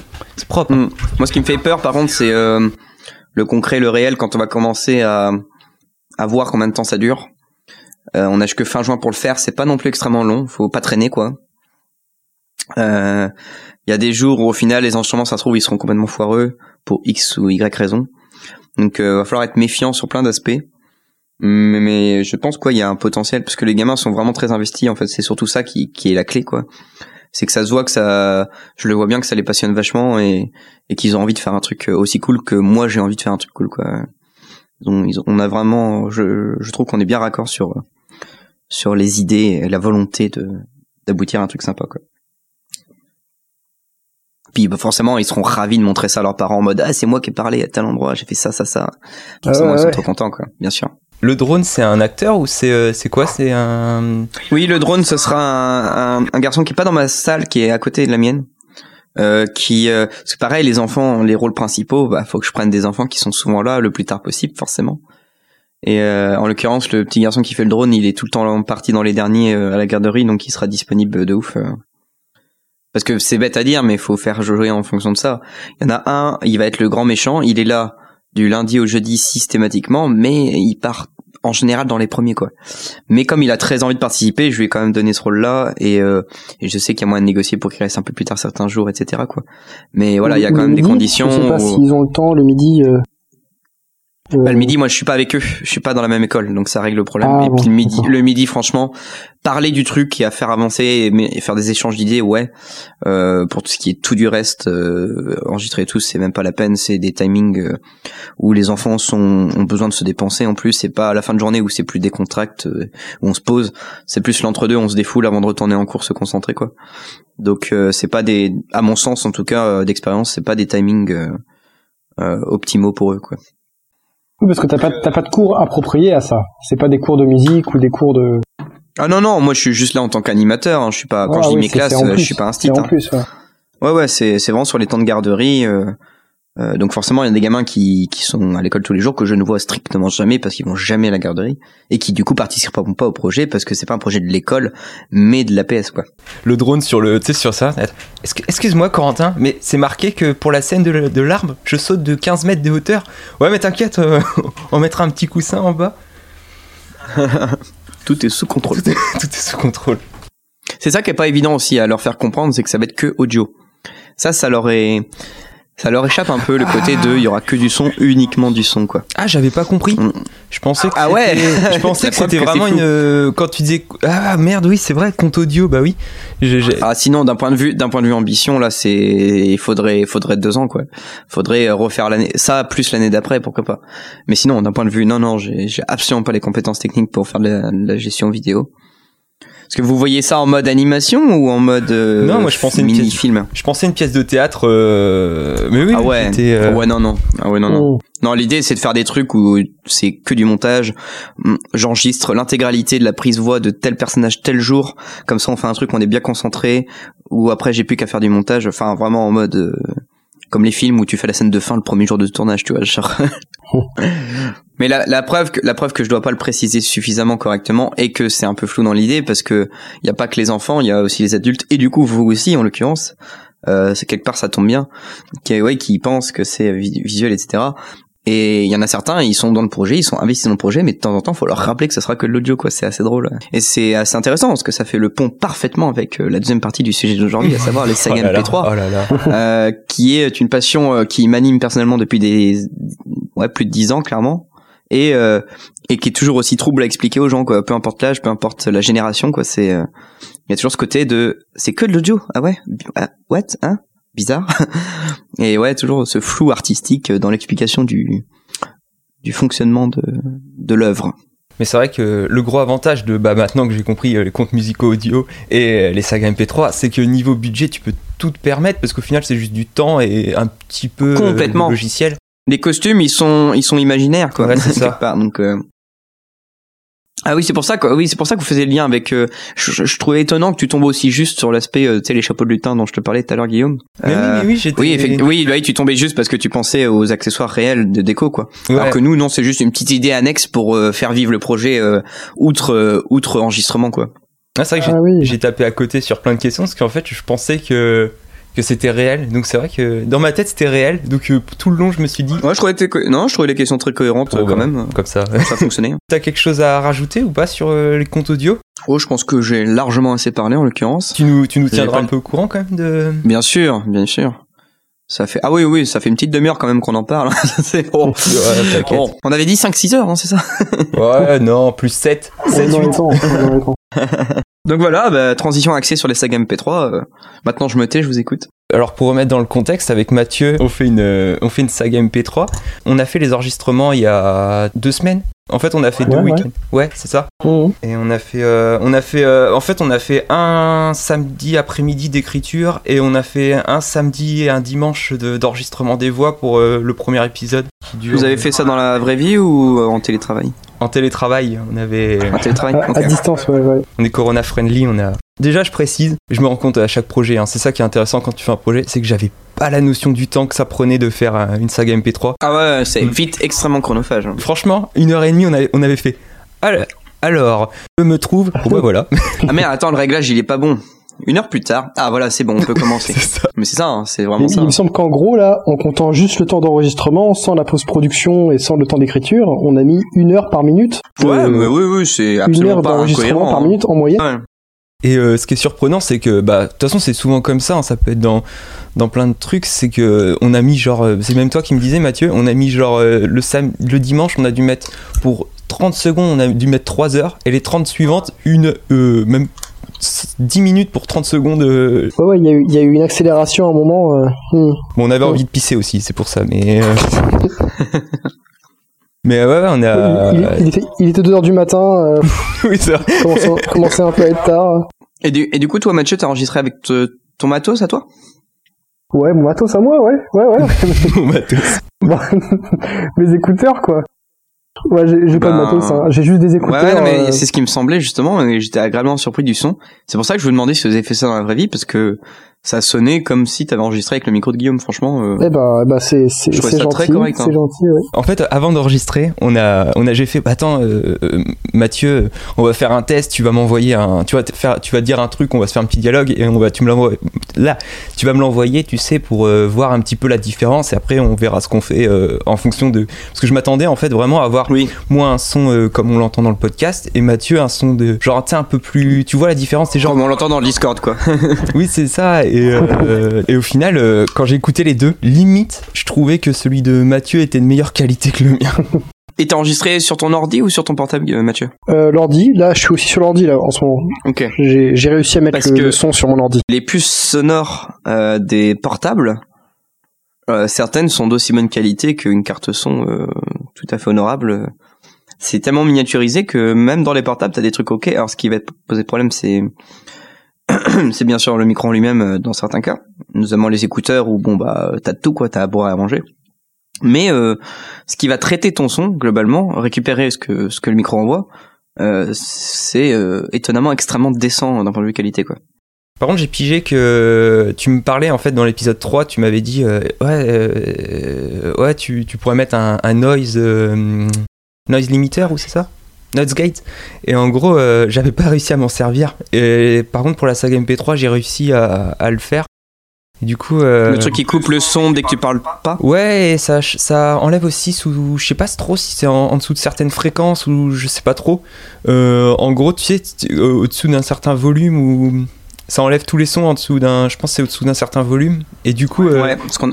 propre. Mm. Moi, ce qui me fait peur, par contre, c'est euh, le concret, le réel, quand on va commencer à, à voir combien de temps ça dure. Euh, on a jusque fin juin pour le faire, c'est pas non plus extrêmement long, faut pas traîner, quoi. Euh, Il y a des jours où, au final, les enregistrements, ça se trouve, ils seront complètement foireux pour X ou Y raison. Donc, euh, va falloir être méfiant sur plein d'aspects. Mais, mais je pense quoi, il y a un potentiel parce que les gamins sont vraiment très investis. En fait, c'est surtout ça qui, qui est la clé, quoi. C'est que ça se voit que ça, je le vois bien que ça les passionne vachement et, et qu'ils ont envie de faire un truc aussi cool que moi j'ai envie de faire un truc cool, quoi. Ont, ils ont- on a vraiment, je, je trouve qu'on est bien raccord sur sur les idées et la volonté de d'aboutir à un truc sympa, quoi. Puis bah, forcément, ils seront ravis de montrer ça à leurs parents en mode ah c'est moi qui ai parlé à tel endroit, j'ai fait ça, ça, ça. Forcément, ouais, ils sont ouais. trop contents, quoi. Bien sûr. Le drone, c'est un acteur ou c'est euh, c'est quoi? C'est un Oui, le drone, ce sera un, un, un garçon qui est pas dans ma salle, qui est à côté de la mienne. Euh, qui euh, c'est pareil les enfants les rôles principaux bah faut que je prenne des enfants qui sont souvent là le plus tard possible forcément et euh, en l'occurrence le petit garçon qui fait le drone il est tout le temps parti dans les derniers euh, à la garderie donc il sera disponible de ouf euh. Parce que c'est bête à dire mais il faut faire jouer en fonction de ça il y en a un il va être le grand méchant il est là du lundi au jeudi systématiquement mais il part en général dans les premiers quoi mais comme il a très envie de participer, je lui ai quand même donné ce rôle-là et, euh, et je sais qu'il y a moyen de négocier pour qu'il reste un peu plus tard certains jours, etc. Quoi. Mais voilà, il y a quand même des conditions. Je sais pas où- s'ils ont le temps le midi. euh, Bah, euh, le midi, moi, je suis pas avec eux. Je suis pas dans la même école, donc ça règle le problème. Ah, et bon, puis le midi, d'accord. le midi, franchement, parler du truc et à faire avancer et, faire des échanges d'idées, ouais. Euh, pour tout ce qui est tout du reste, euh, enregistrer tout, c'est même pas la peine. C'est des timings euh, où les enfants sont ont besoin de se dépenser. En plus, c'est pas à la fin de journée où c'est plus décontracte, euh, où on se pose. C'est plus l'entre-deux, on se défoule avant de retourner en cours, se concentrer, quoi. Donc euh, c'est pas des, à mon sens en tout cas d'expérience, c'est pas des timings optimaux pour eux, quoi. Oui, parce que t'as pas, t'as pas de cours appropriés à ça. C'est pas des cours de musique ou des cours de. Ah non non, moi je suis juste là en tant qu'animateur. hein. Je suis pas quand Ah je dis oui, mes classes, euh, je suis pas un stit. en hein. plus, ouais. Ouais ouais, c'est c'est vraiment sur les temps de garderie. euh, euh, donc forcément, il y a des gamins qui qui sont à l'école tous les jours que je ne vois strictement jamais parce qu'ils vont jamais à la garderie et qui du coup participeront pas au projet parce que c'est pas un projet de l'école mais de l'APS quoi. le drone sur le tu sais sur ça. Excuse-moi Corentin, mais c'est marqué que pour la scène de, l'arbre, je saute de 15 mètres de hauteur. Ouais, mais t'inquiète, euh, on mettra un petit coussin en bas. Tout est sous contrôle. Tout est, tout est sous contrôle. C'est ça qui est pas évident aussi à leur faire comprendre, c'est que ça va être que audio. Ça, ça leur est, ça leur échappe un peu le côté de, il y aura que du son, uniquement du son quoi. Ah, j'avais pas compris. Mm. Je pensais que Ah ouais. je pensais que c'était vraiment une euh, quand tu disais ah merde oui c'est vrai compte audio bah oui Ah sinon d'un point de vue d'un point de vue ambition là c'est il faudrait faudrait deux ans quoi. Faudrait euh, refaire l'année ça plus l'année d'après pourquoi pas. Mais sinon d'un point de vue non non j'ai j'ai absolument pas les compétences techniques pour faire de la, de la gestion vidéo. Est-ce que vous voyez ça en mode animation ou en mode euh, Non, moi, je pensais une mini pièce- film. je pensais une pièce de théâtre euh, mais oui Ah ouais. c'était, euh, Ah ouais non non. Ah ouais non non. hmm. Non, l'idée c'est de faire des trucs où c'est que du montage. Hum, J'enregistre l'intégralité de la prise voix de tel personnage tel jour. Comme ça, on fait un truc, on est bien concentré. Ou après, j'ai plus qu'à faire du montage. Enfin, vraiment en mode euh, comme les films où tu fais la scène de fin le premier jour de tournage, tu vois. Genre. Mais la, la preuve que la preuve que je dois pas le préciser suffisamment correctement et que c'est un peu flou dans l'idée parce que il y a pas que les enfants, il y a aussi les adultes et du coup vous aussi en l'occurrence. Euh, c'est quelque part ça tombe bien qui ouais qui pensent que c'est vi- visuel etc Et il y en a certains, ils sont dans le projet, ils sont investis dans le projet, mais de temps en temps, faut leur rappeler que ça sera que de l'audio, quoi. C'est assez drôle. Et c'est assez intéressant parce que ça fait le pont parfaitement avec euh, la deuxième partie du sujet d'aujourd'hui, à savoir les sagas Oh là là, MP3, oh là là. euh, qui est une passion euh, qui m'anime personnellement depuis des, ouais, plus de dix ans, clairement. Et, euh, et qui est toujours aussi trouble à expliquer aux gens, quoi. Peu importe l'âge, peu importe la génération, quoi. C'est, euh, il y a toujours ce côté de, c'est que de l'audio. Ah ouais? Ah, what? Hein? Bizarre. Et ouais, toujours ce flou artistique dans l'explication du, du fonctionnement de, de l'œuvre. Mais c'est vrai que le gros avantage de bah, maintenant que j'ai compris euh, les comptes musicaux audio et euh, les sagas MP3, c'est que niveau budget, tu peux tout te permettre parce qu'au final, c'est juste du temps et un petit peu euh, Complètement. de logiciel. Les costumes, ils sont, ils sont imaginaires, quoi. Ouais, c'est ça. part, donc, euh, Ah oui, c'est pour ça que oui, c'est pour ça que vous faisiez le lien avec. euh, je, je- je trouvais étonnant que tu tombes aussi juste sur l'aspect, euh, tu sais, les chapeaux de lutin dont je te parlais tout à l'heure, Guillaume. Mais Euh, oui, mais oui, j'étais. Oui, effectivement. Oui, bah oui, tu tombais juste parce que tu pensais aux accessoires réels de déco, quoi. Ouais. Alors que nous, non, c'est juste une petite idée annexe pour euh, faire vivre le projet euh, outre euh, outre enregistrement, quoi. Ah, c'est vrai que j'ai Ah oui. j'ai tapé à côté sur plein de questions parce qu'en fait je pensais que que c'était réel donc c'est vrai que dans ma tête c'était réel donc euh, tout le long je me suis dit Ouais, je trouvais que non, je trouvais les questions très cohérentes Oh, euh, quand bah. même. comme ça Ça fonctionnait. t'as quelque chose à rajouter ou pas sur euh, les comptes audio? Oh, je pense que j'ai largement assez parlé en l'occurrence. tu nous tu nous tiendras pas un peu au courant quand même de Bien sûr, bien sûr. Ça fait ah oui oui, ça fait une petite demi-heure quand même qu'on en parle. C'est bon. Ouais. Bon, on avait dit 5 6 heures, hein, c'est ça? ouais non plus 7 On est 7 dans les 8 temps, Donc voilà, bah, transition axée sur les sagas MP3. euh, maintenant je me tais, je vous écoute. alors pour remettre dans le contexte avec Mathieu on fait une euh, on fait une saga MP3 on a fait les enregistrements il y a deux semaines en fait on a fait deux Ouais, week-ends ouais c'est ça Mhm. Et on a fait, euh, on a fait, euh, en fait, on a fait un samedi après-midi d'écriture et on a fait un samedi et un dimanche de- d'enregistrement des voix pour euh, le premier épisode. qui dure- Vous avez fait ça dans la vraie vie ou en télétravail? En télétravail. On avait, En télétravail. À, distance, ouais, ouais. on est Corona friendly. On a. Déjà, je précise, je me rends compte à chaque projet. hein, c'est ça qui est intéressant quand tu fais un projet, c'est que j'avais pas la notion du temps que ça prenait de faire euh, une saga MP3. Ah ouais, c'est vite extrêmement chronophage. hein. Franchement, une heure et demie, on avait, on avait fait. Alors, alors, je me trouve. Bah, voilà. Ah mais attends, le réglage il est pas bon. Une heure plus tard, ah voilà, c'est bon, on peut commencer. Mais c'est ça, hein, c'est Il, vraiment ça. il me semble qu'en gros, là, en comptant juste le temps d'enregistrement, sans la post-production et sans le temps d'écriture, on a mis une heure par minute. Ouais, Euh, mais oui, oui, c'est une absolument heure pas d'enregistrement incohérent. par hein. minute en moyenne. Ouais. Et euh, ce qui est surprenant, c'est que, bah, de toute façon, c'est souvent comme ça. hein, ça peut être dans dans plein de trucs. C'est que on a mis genre, euh, c'est même toi qui me disais, Mathieu, on a mis genre euh, le sam le dimanche, on a dû mettre pour 30 secondes, on a dû mettre 3 heures, et les 30 suivantes, une euh, même 10 minutes pour 30 secondes. euh. Ouais, ouais, il y, a eu- il y a eu une accélération à un moment. euh, hmm. Bon, on avait Ouais. envie de pisser aussi, c'est pour ça, mais. euh, Mais ouais, ouais, on a. il, il- il était, il était 2 heures du matin, euh, oui, vrai. commençait, commençait un peu à être tard. Et du, et du coup, toi, Mathieu, t'as enregistré avec te- ton matos à toi? Ouais, mon matos à moi, ouais, ouais, ouais. Bon, matos. Mes écouteurs, quoi. Ouais, j'ai pas de Ben, matos, hein. j'ai juste des écouteurs. ouais, mais euh, c'est ce qui me semblait justement, et j'étais agréablement surpris du son. C'est pour ça que je vous demandais si vous avez fait ça dans la vraie vie, parce que ça sonnait comme si t'avais enregistré avec le micro de Guillaume, franchement. euh, Eh ben, bah, c'est c'est c'est gentil, très correct, hein. c'est gentil, ouais. En fait, avant d'enregistrer, on a, on a, j'ai fait, bah, attends, euh, euh, Mathieu, on va faire un test, tu vas m'envoyer un, tu vas te faire, tu vas dire un truc, on va se faire un petit dialogue et on va, tu me l'envoies, là, tu vas me l'envoyer, tu sais, pour euh, voir un petit peu la différence et après on verra ce qu'on fait euh, en fonction de, parce que je m'attendais en fait vraiment à avoir Oui. moi un son euh, comme on l'entend dans le podcast et Mathieu un son de, genre, tu sais, un peu plus, tu vois la différence, c'est genre, Comme on l'entend dans le Discord, quoi. oui, c'est ça. Et, euh, et au final, euh, quand j'ai écouté les deux, limite, je trouvais que celui de Mathieu était de meilleure qualité que le mien. Et t'as enregistré sur ton ordi ou sur ton portable, euh, Mathieu Euh, l'ordi, là, je suis aussi sur l'ordi, là, en ce moment. Ok. J'ai j'ai réussi à mettre Parce le, que- le son sur mon ordi. Les puces sonores euh, des portables, euh, certaines sont d'aussi bonne qualité qu'une carte son euh, tout à fait honorable. C'est tellement miniaturisé que même dans les portables, t'as des trucs ok. Alors ce qui va te poser problème, c'est c'est bien sûr le micro en lui-même euh, dans certains cas, notamment les écouteurs où bon bah t'as de tout quoi, t'as à boire et à manger. Mais euh, ce qui va traiter ton son globalement, récupérer ce que ce que le micro envoie, euh, c'est euh, étonnamment extrêmement décent d'un point de vue qualité quoi. Par contre, j'ai pigé que tu me parlais en fait dans l'épisode 3, tu m'avais dit euh, ouais, euh, ouais, tu, tu pourrais mettre un, noise euh, noise limiter ou c'est ça? Noise gate. Et en gros, euh, j'avais pas réussi à m'en servir. Et par contre, pour la saga MP3, j'ai réussi à, à le faire. Et du coup. euh, Le truc qui coupe le son dès que tu parles pas. Ouais, et ça, ça enlève aussi sous. Je sais pas trop si c'est en, en dessous de certaines fréquences ou je sais pas trop. Euh, en gros, tu sais, au-dessous d'un certain volume ou. Ça enlève tous les sons en dessous d'un. Je pense que c'est au-dessous d'un certain volume. Et du coup. euh, Ouais, ce qu'on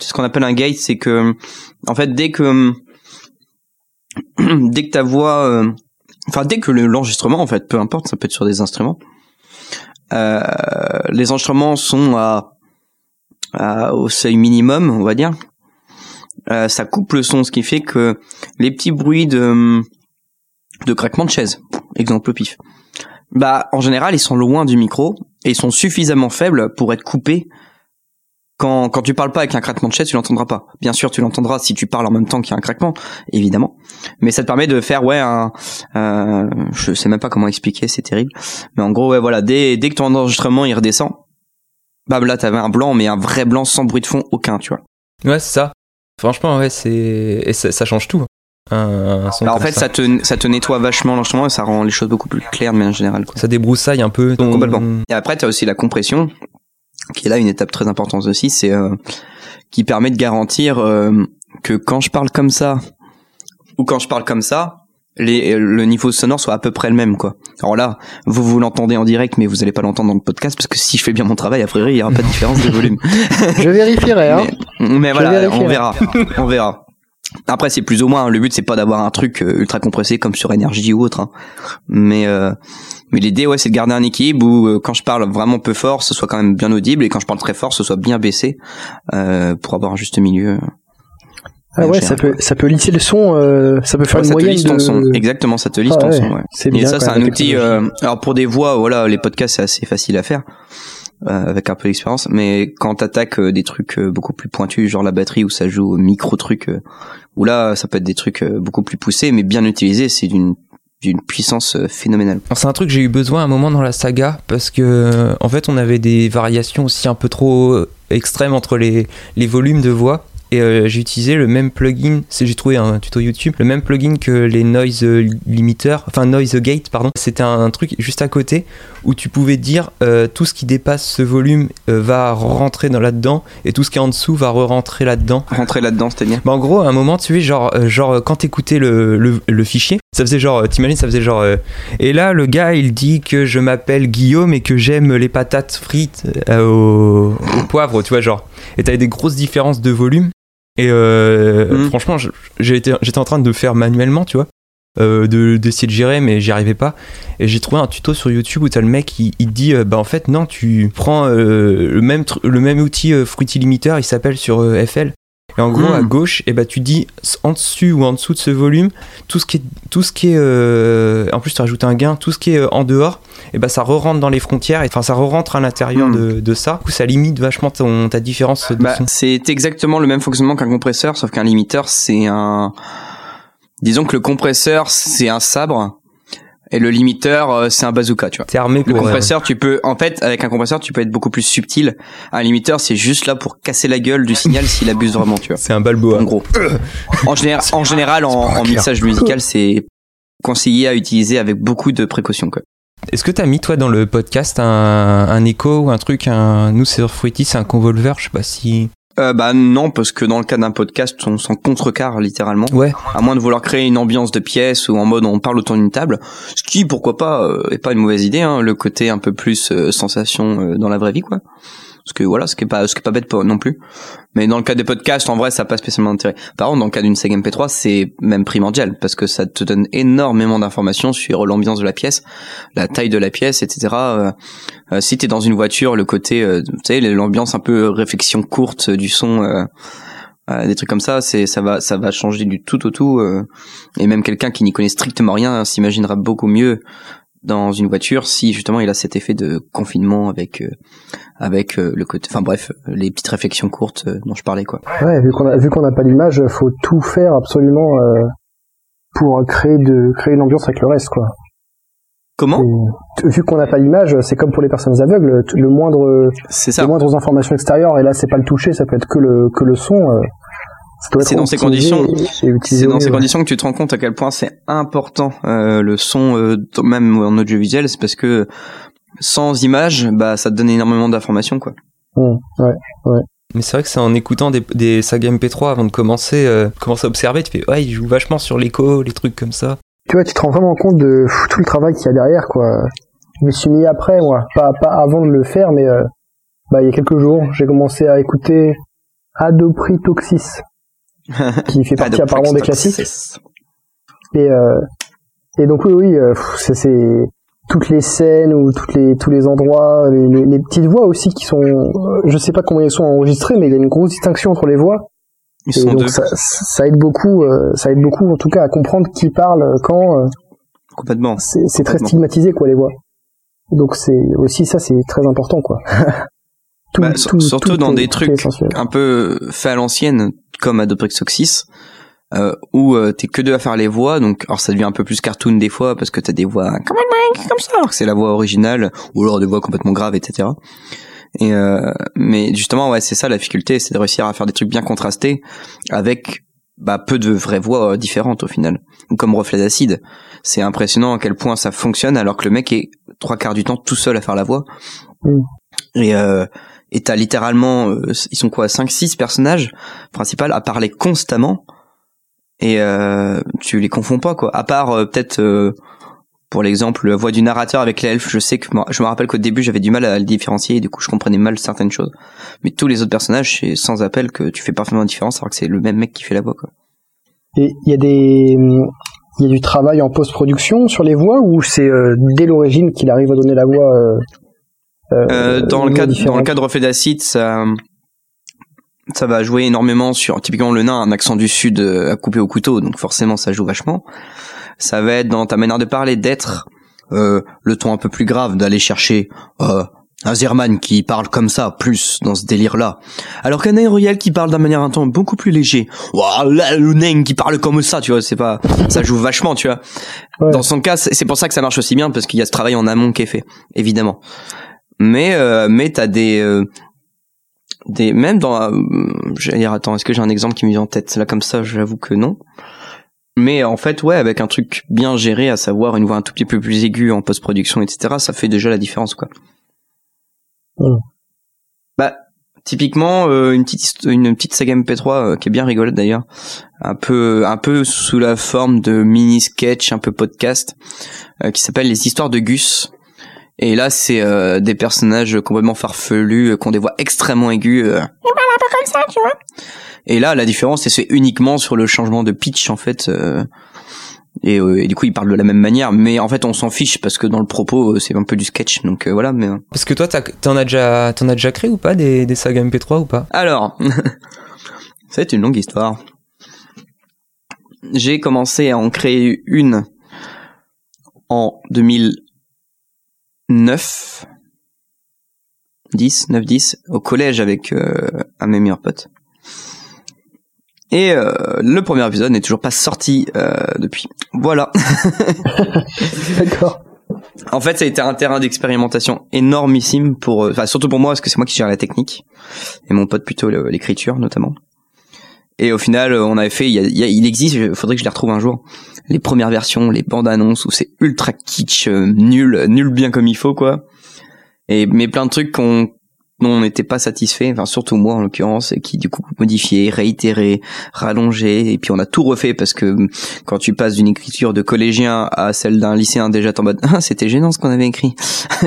ce qu'on appelle un gate, c'est que en fait dès que dès que ta voix, euh, enfin dès que le- l'enregistrement en fait, peu importe, ça peut être sur des instruments, euh, les enregistrements sont au seuil minimum, on va dire. euh, ça coupe le son, ce qui fait que les petits bruits de de craquement de chaise, exemple pif, bah en général ils sont loin du micro et ils sont suffisamment faibles pour être coupés quand, quand tu parles pas avec un craquement de chaise, tu l'entendras pas. Bien sûr, tu l'entendras si tu parles en même temps qu'il y a un craquement, évidemment. Mais ça te permet de faire, ouais, un, euh, je sais même pas comment expliquer, c'est terrible. Mais en gros, ouais, voilà, dès, dès que ton enregistrement il redescend, bam, là t'avais un blanc, mais un vrai blanc sans bruit de fond aucun, tu vois. Ouais, c'est ça. Franchement, ouais, c'est. Et ça, ça change tout. Un, un son Alors, en comme fait, ça. te, ça te nettoie vachement l'enregistrement et ça rend les choses beaucoup plus claires de manière générale. Quoi. Ça débroussaille un peu. ton- Complètement. Et après, tu as aussi la compression, qui est là une étape très importante aussi, c'est euh, qui permet de garantir euh, que quand je parle comme ça ou quand je parle comme ça, les, le niveau sonore soit à peu près le même quoi. Alors là, vous vous l'entendez en direct, mais vous allez pas l'entendre dans le podcast parce que si je fais bien mon travail, a priori, il y aura pas de différence de volume. Je vérifierai, hein. Mais, mais Je voilà, vérifierai. on verra, on verra. Après, c'est plus ou moins. hein, Le but, c'est pas d'avoir un truc euh, ultra compressé comme sur énergie ou autre. hein. Mais euh, mais l'idée, ouais, c'est de garder un équilibre où euh, quand je parle vraiment peu fort, ce soit quand même bien audible, et quand je parle très fort, ce soit bien baissé euh, pour avoir un juste milieu. Ah ouais, ça peut, ça peut lisser le son, euh, ça peut faire Ouais, une ça te moyenne lisse ton de... son. Exactement, ça te lisse Ah ton ouais, son. Ouais. Et bien. ça, c'est un outil. euh, alors pour des voix, voilà, les podcasts c'est assez facile à faire euh, avec un peu d'expérience. Mais quand t'attaques euh, des trucs euh, beaucoup plus pointus, genre la batterie où ça joue au micro truc, euh, où là ça peut être des trucs euh, beaucoup plus poussés, mais bien utilisés, c'est d'une d'une puissance euh, phénoménale. C'est un truc que j'ai eu besoin à un moment dans la saga parce que euh, en fait on avait des variations aussi un peu trop euh, extrêmes entre les, les volumes de voix et euh, j'ai utilisé le même plugin, j'ai trouvé un tuto YouTube, le même plugin que les noise limiters, enfin noise gate pardon. C'était un, truc juste à côté où tu pouvais dire euh, tout ce qui dépasse ce volume euh, va rentrer dans là-dedans et tout ce qui est en dessous va re-rentrer là-dedans. Rentrer là-dedans, c'est-à-dire? Bah en gros, à un moment, tu sais, genre, genre quand t'écoutais le, le, le fichier, ça faisait genre, t'imagines, ça faisait genre. et là, le gars, il dit que je m'appelle Guillaume et que j'aime les patates frites au, au poivre, tu vois, genre. Et t'avais des grosses différences de volume. Et euh, Mhm. franchement, je- j'ai été- j'étais en train de le faire manuellement, tu vois. euh, de d'essayer de gérer mais j'y arrivais pas et j'ai trouvé un tuto sur YouTube où t'as le mec il, il dit euh, bah en fait non tu prends euh, le même le même outil euh, Fruity Limiter il s'appelle sur FL et en gros Hmm. à gauche et bah tu dis en dessus ou en dessous de ce volume tout ce qui est tout ce qui est euh, en plus tu rajoutes un gain tout ce qui est euh, en dehors et bah ça re-rentre dans les frontières et enfin ça re-rentre à l'intérieur Hmm. de, de ça du coup ça limite vachement ton, ta différence de Bah, son c'est exactement le même fonctionnement qu'un compresseur, sauf qu'un limiteur, c'est un. Disons que le compresseur, c'est un sabre, et le limiteur, euh, c'est un bazooka, tu vois. t'es armé Le pour euh, compresseur, tu peux, en fait, avec un compresseur, tu peux être beaucoup plus subtil. Un limiteur, c'est juste là pour casser la gueule du signal s'il abuse vraiment, tu vois. c'est un balboa En gros. En, général, en général, en, en mixage musical, c'est conseillé à utiliser avec beaucoup de précautions, quoi. Est-ce que t'as mis toi dans le podcast un, un écho ou un truc un nous c'est Fruity c'est un convolver je sais pas si Euh, bah non, parce que dans le cas d'un podcast, on s'en contrecarre littéralement. ouais à moins de vouloir créer une ambiance de pièce ou en mode on parle autour d'une table, ce qui pourquoi pas euh, est pas une mauvaise idée, hein, le côté un peu plus euh, sensation euh, dans la vraie vie quoi. Parce que voilà, ce qui est pas ce qui est pas bête non plus. Mais dans le cas des podcasts, en vrai, ça n'a pas spécialement d'intérêt. Par contre, dans le cas d'une Sega MP3, c'est même primordial parce que ça te donne énormément d'informations sur l'ambiance de la pièce, la taille de la pièce, etc. Euh, euh, si t'es dans une voiture, le côté, euh, tu sais, l'ambiance un peu réflexion courte euh, du son. euh, euh, des trucs comme ça, c'est ça va ça va changer du tout au tout. et même quelqu'un qui n'y connaît strictement rien s'imaginera beaucoup mieux dans une voiture si justement il a cet effet de confinement avec euh, avec euh, le côté enfin bref les petites réflexions courtes euh, dont je parlais quoi Ouais, vu qu'on a, vu qu'on n'a pas l'image, faut tout faire absolument euh, pour créer de créer une ambiance avec le reste, quoi. comment? Et, vu qu'on n'a pas l'image, c'est comme pour les personnes aveugles, le moindre, c'est ça les moindres informations extérieures, et là c'est pas le toucher, ça peut être que le que le son. euh, ça doit être C'est dans ces conditions- c'est dans ces conditions que tu te rends compte à quel point c'est important euh, le son euh, même en audiovisuel c'est parce que sans image bah ça te donne énormément d'informations quoi ouais. Mais c'est vrai que c'est en écoutant des, des sagas MP3 avant de commencer, euh, commencer à observer, tu fais ouais, il joue vachement sur l'écho, les trucs comme ça. Tu vois, tu te rends vraiment compte de pff, tout le travail qu'il y a derrière, quoi. Je me suis mis après, moi, pas, pas avant de le faire, mais euh, bah, il y a quelques jours, j'ai commencé à écouter Adopritoxis, qui fait partie apparemment des classiques. Et, euh, et donc oui, oui, euh, c'est, toutes les scènes ou toutes les tous les endroits, les, petites voix aussi qui sont, euh, je sais pas comment elles sont enregistrées, mais il y a une grosse distinction entre les voix. Ils Et sont donc deux, ça, ça aide beaucoup, ça aide beaucoup en tout cas à comprendre qui parle quand. complètement. c'est très stigmatisé quoi les voix. Donc c'est aussi ça c'est très important quoi. Tout- Bah, tout- surtout tout dans des trucs un peu fait à l'ancienne, comme Adoprexoxis, euh, où euh, t'es que deux à faire les voix, donc alors ça devient un peu plus cartoon des fois parce que t'as des voix comme comme ça, alors que c'est la voix originale, ou alors des voix complètement graves, etc. Et euh, mais justement, ouais, c'est ça la difficulté, c'est de réussir à faire des trucs bien contrastés avec bah, peu de vraies voix euh, différentes au final. Comme reflet d'acide, c'est impressionnant à quel point ça fonctionne alors que le mec est trois quarts du temps tout seul à faire la voix. Mm. Et euh, et t'as littéralement, euh, ils sont quoi, 5-6 personnages principaux à parler constamment et euh, tu les confonds pas quoi. À part euh, peut-être euh, pour l'exemple la voix du narrateur avec l'elfe, je sais que moi- je me rappelle qu'au début j'avais du mal à le différencier et du coup je comprenais mal certaines choses. Mais tous les autres personnages c'est sans appel que tu fais parfaitement la différence alors que c'est le même mec qui fait la voix quoi. Et il y a des il y a du travail en post-production sur les voix ou c'est euh, dès l'origine qu'il arrive à donner la voix Euh, dans le une voix cadre dans le cadre reflet d'acide ça ça va jouer énormément sur typiquement le nain un accent du sud euh, à couper au couteau donc forcément ça joue vachement. Ça va être dans ta manière de parler d'être euh, le ton un peu plus grave d'aller chercher euh, un Zerman qui parle comme ça plus dans ce délire là alors qu'un Aeriel qui parle d'un manière un ton beaucoup plus léger. Ouah, là, le nain qui parle comme ça tu vois c'est pas ça joue vachement tu vois. Ouais. dans son cas c'est pour ça que ça marche aussi bien parce qu'il y a ce travail en amont qui est fait évidemment mais euh, mais t'as des euh, des même dans euh, j'allais dire attends est-ce que j'ai un exemple qui me vient en tête? Là comme ça j'avoue que non. Mais en fait ouais avec un truc bien géré à savoir une voix un tout petit peu plus aiguë en post-production etc ça fait déjà la différence quoi. Bah typiquement euh, une petite une petite saga MP3 euh, qui est bien rigolote d'ailleurs. Un peu un peu sous la forme de mini sketch un peu podcast euh, qui s'appelle les histoires de Gus et là, c'est euh, des personnages complètement farfelus, euh, qui ont des voix extrêmement aiguës. euh. Et là, la différence, c'est uniquement sur le changement de pitch, en fait. euh, et, euh, et du coup, ils parlent de la même manière, mais en fait, on s'en fiche parce que dans le propos, euh, c'est un peu du sketch. Donc euh, voilà. Mais euh. Parce que toi, t'en as déjà, t'en as déjà créé ou pas des, des sagas MP3 ou pas? Alors, c'est une longue histoire. J'ai commencé à en créer une en 2009, 10, 9, 10, au collège avec euh, un de mes meilleurs potes. Et euh, le premier épisode n'est toujours pas sorti euh, depuis. Voilà. D'accord. En fait, ça a été un terrain d'expérimentation énormissime pour, enfin surtout pour moi parce que c'est moi qui gère la technique et mon pote plutôt l'écriture notamment. Et au final, euh, on avait fait, il, existe, il faudrait que je les retrouve un jour, les premières versions, les bandes annonces où c'est ultra kitsch, euh, nul, nul bien comme il faut quoi. Et mais plein de trucs qu'on dont on n'était pas satisfait, enfin surtout moi en l'occurrence, et qui du coup modifié, réitéré, rallongé, et puis on a tout refait parce que quand tu passes d'une écriture de collégien à celle d'un lycéen déjà en mode ah, c'était gênant ce qu'on avait écrit.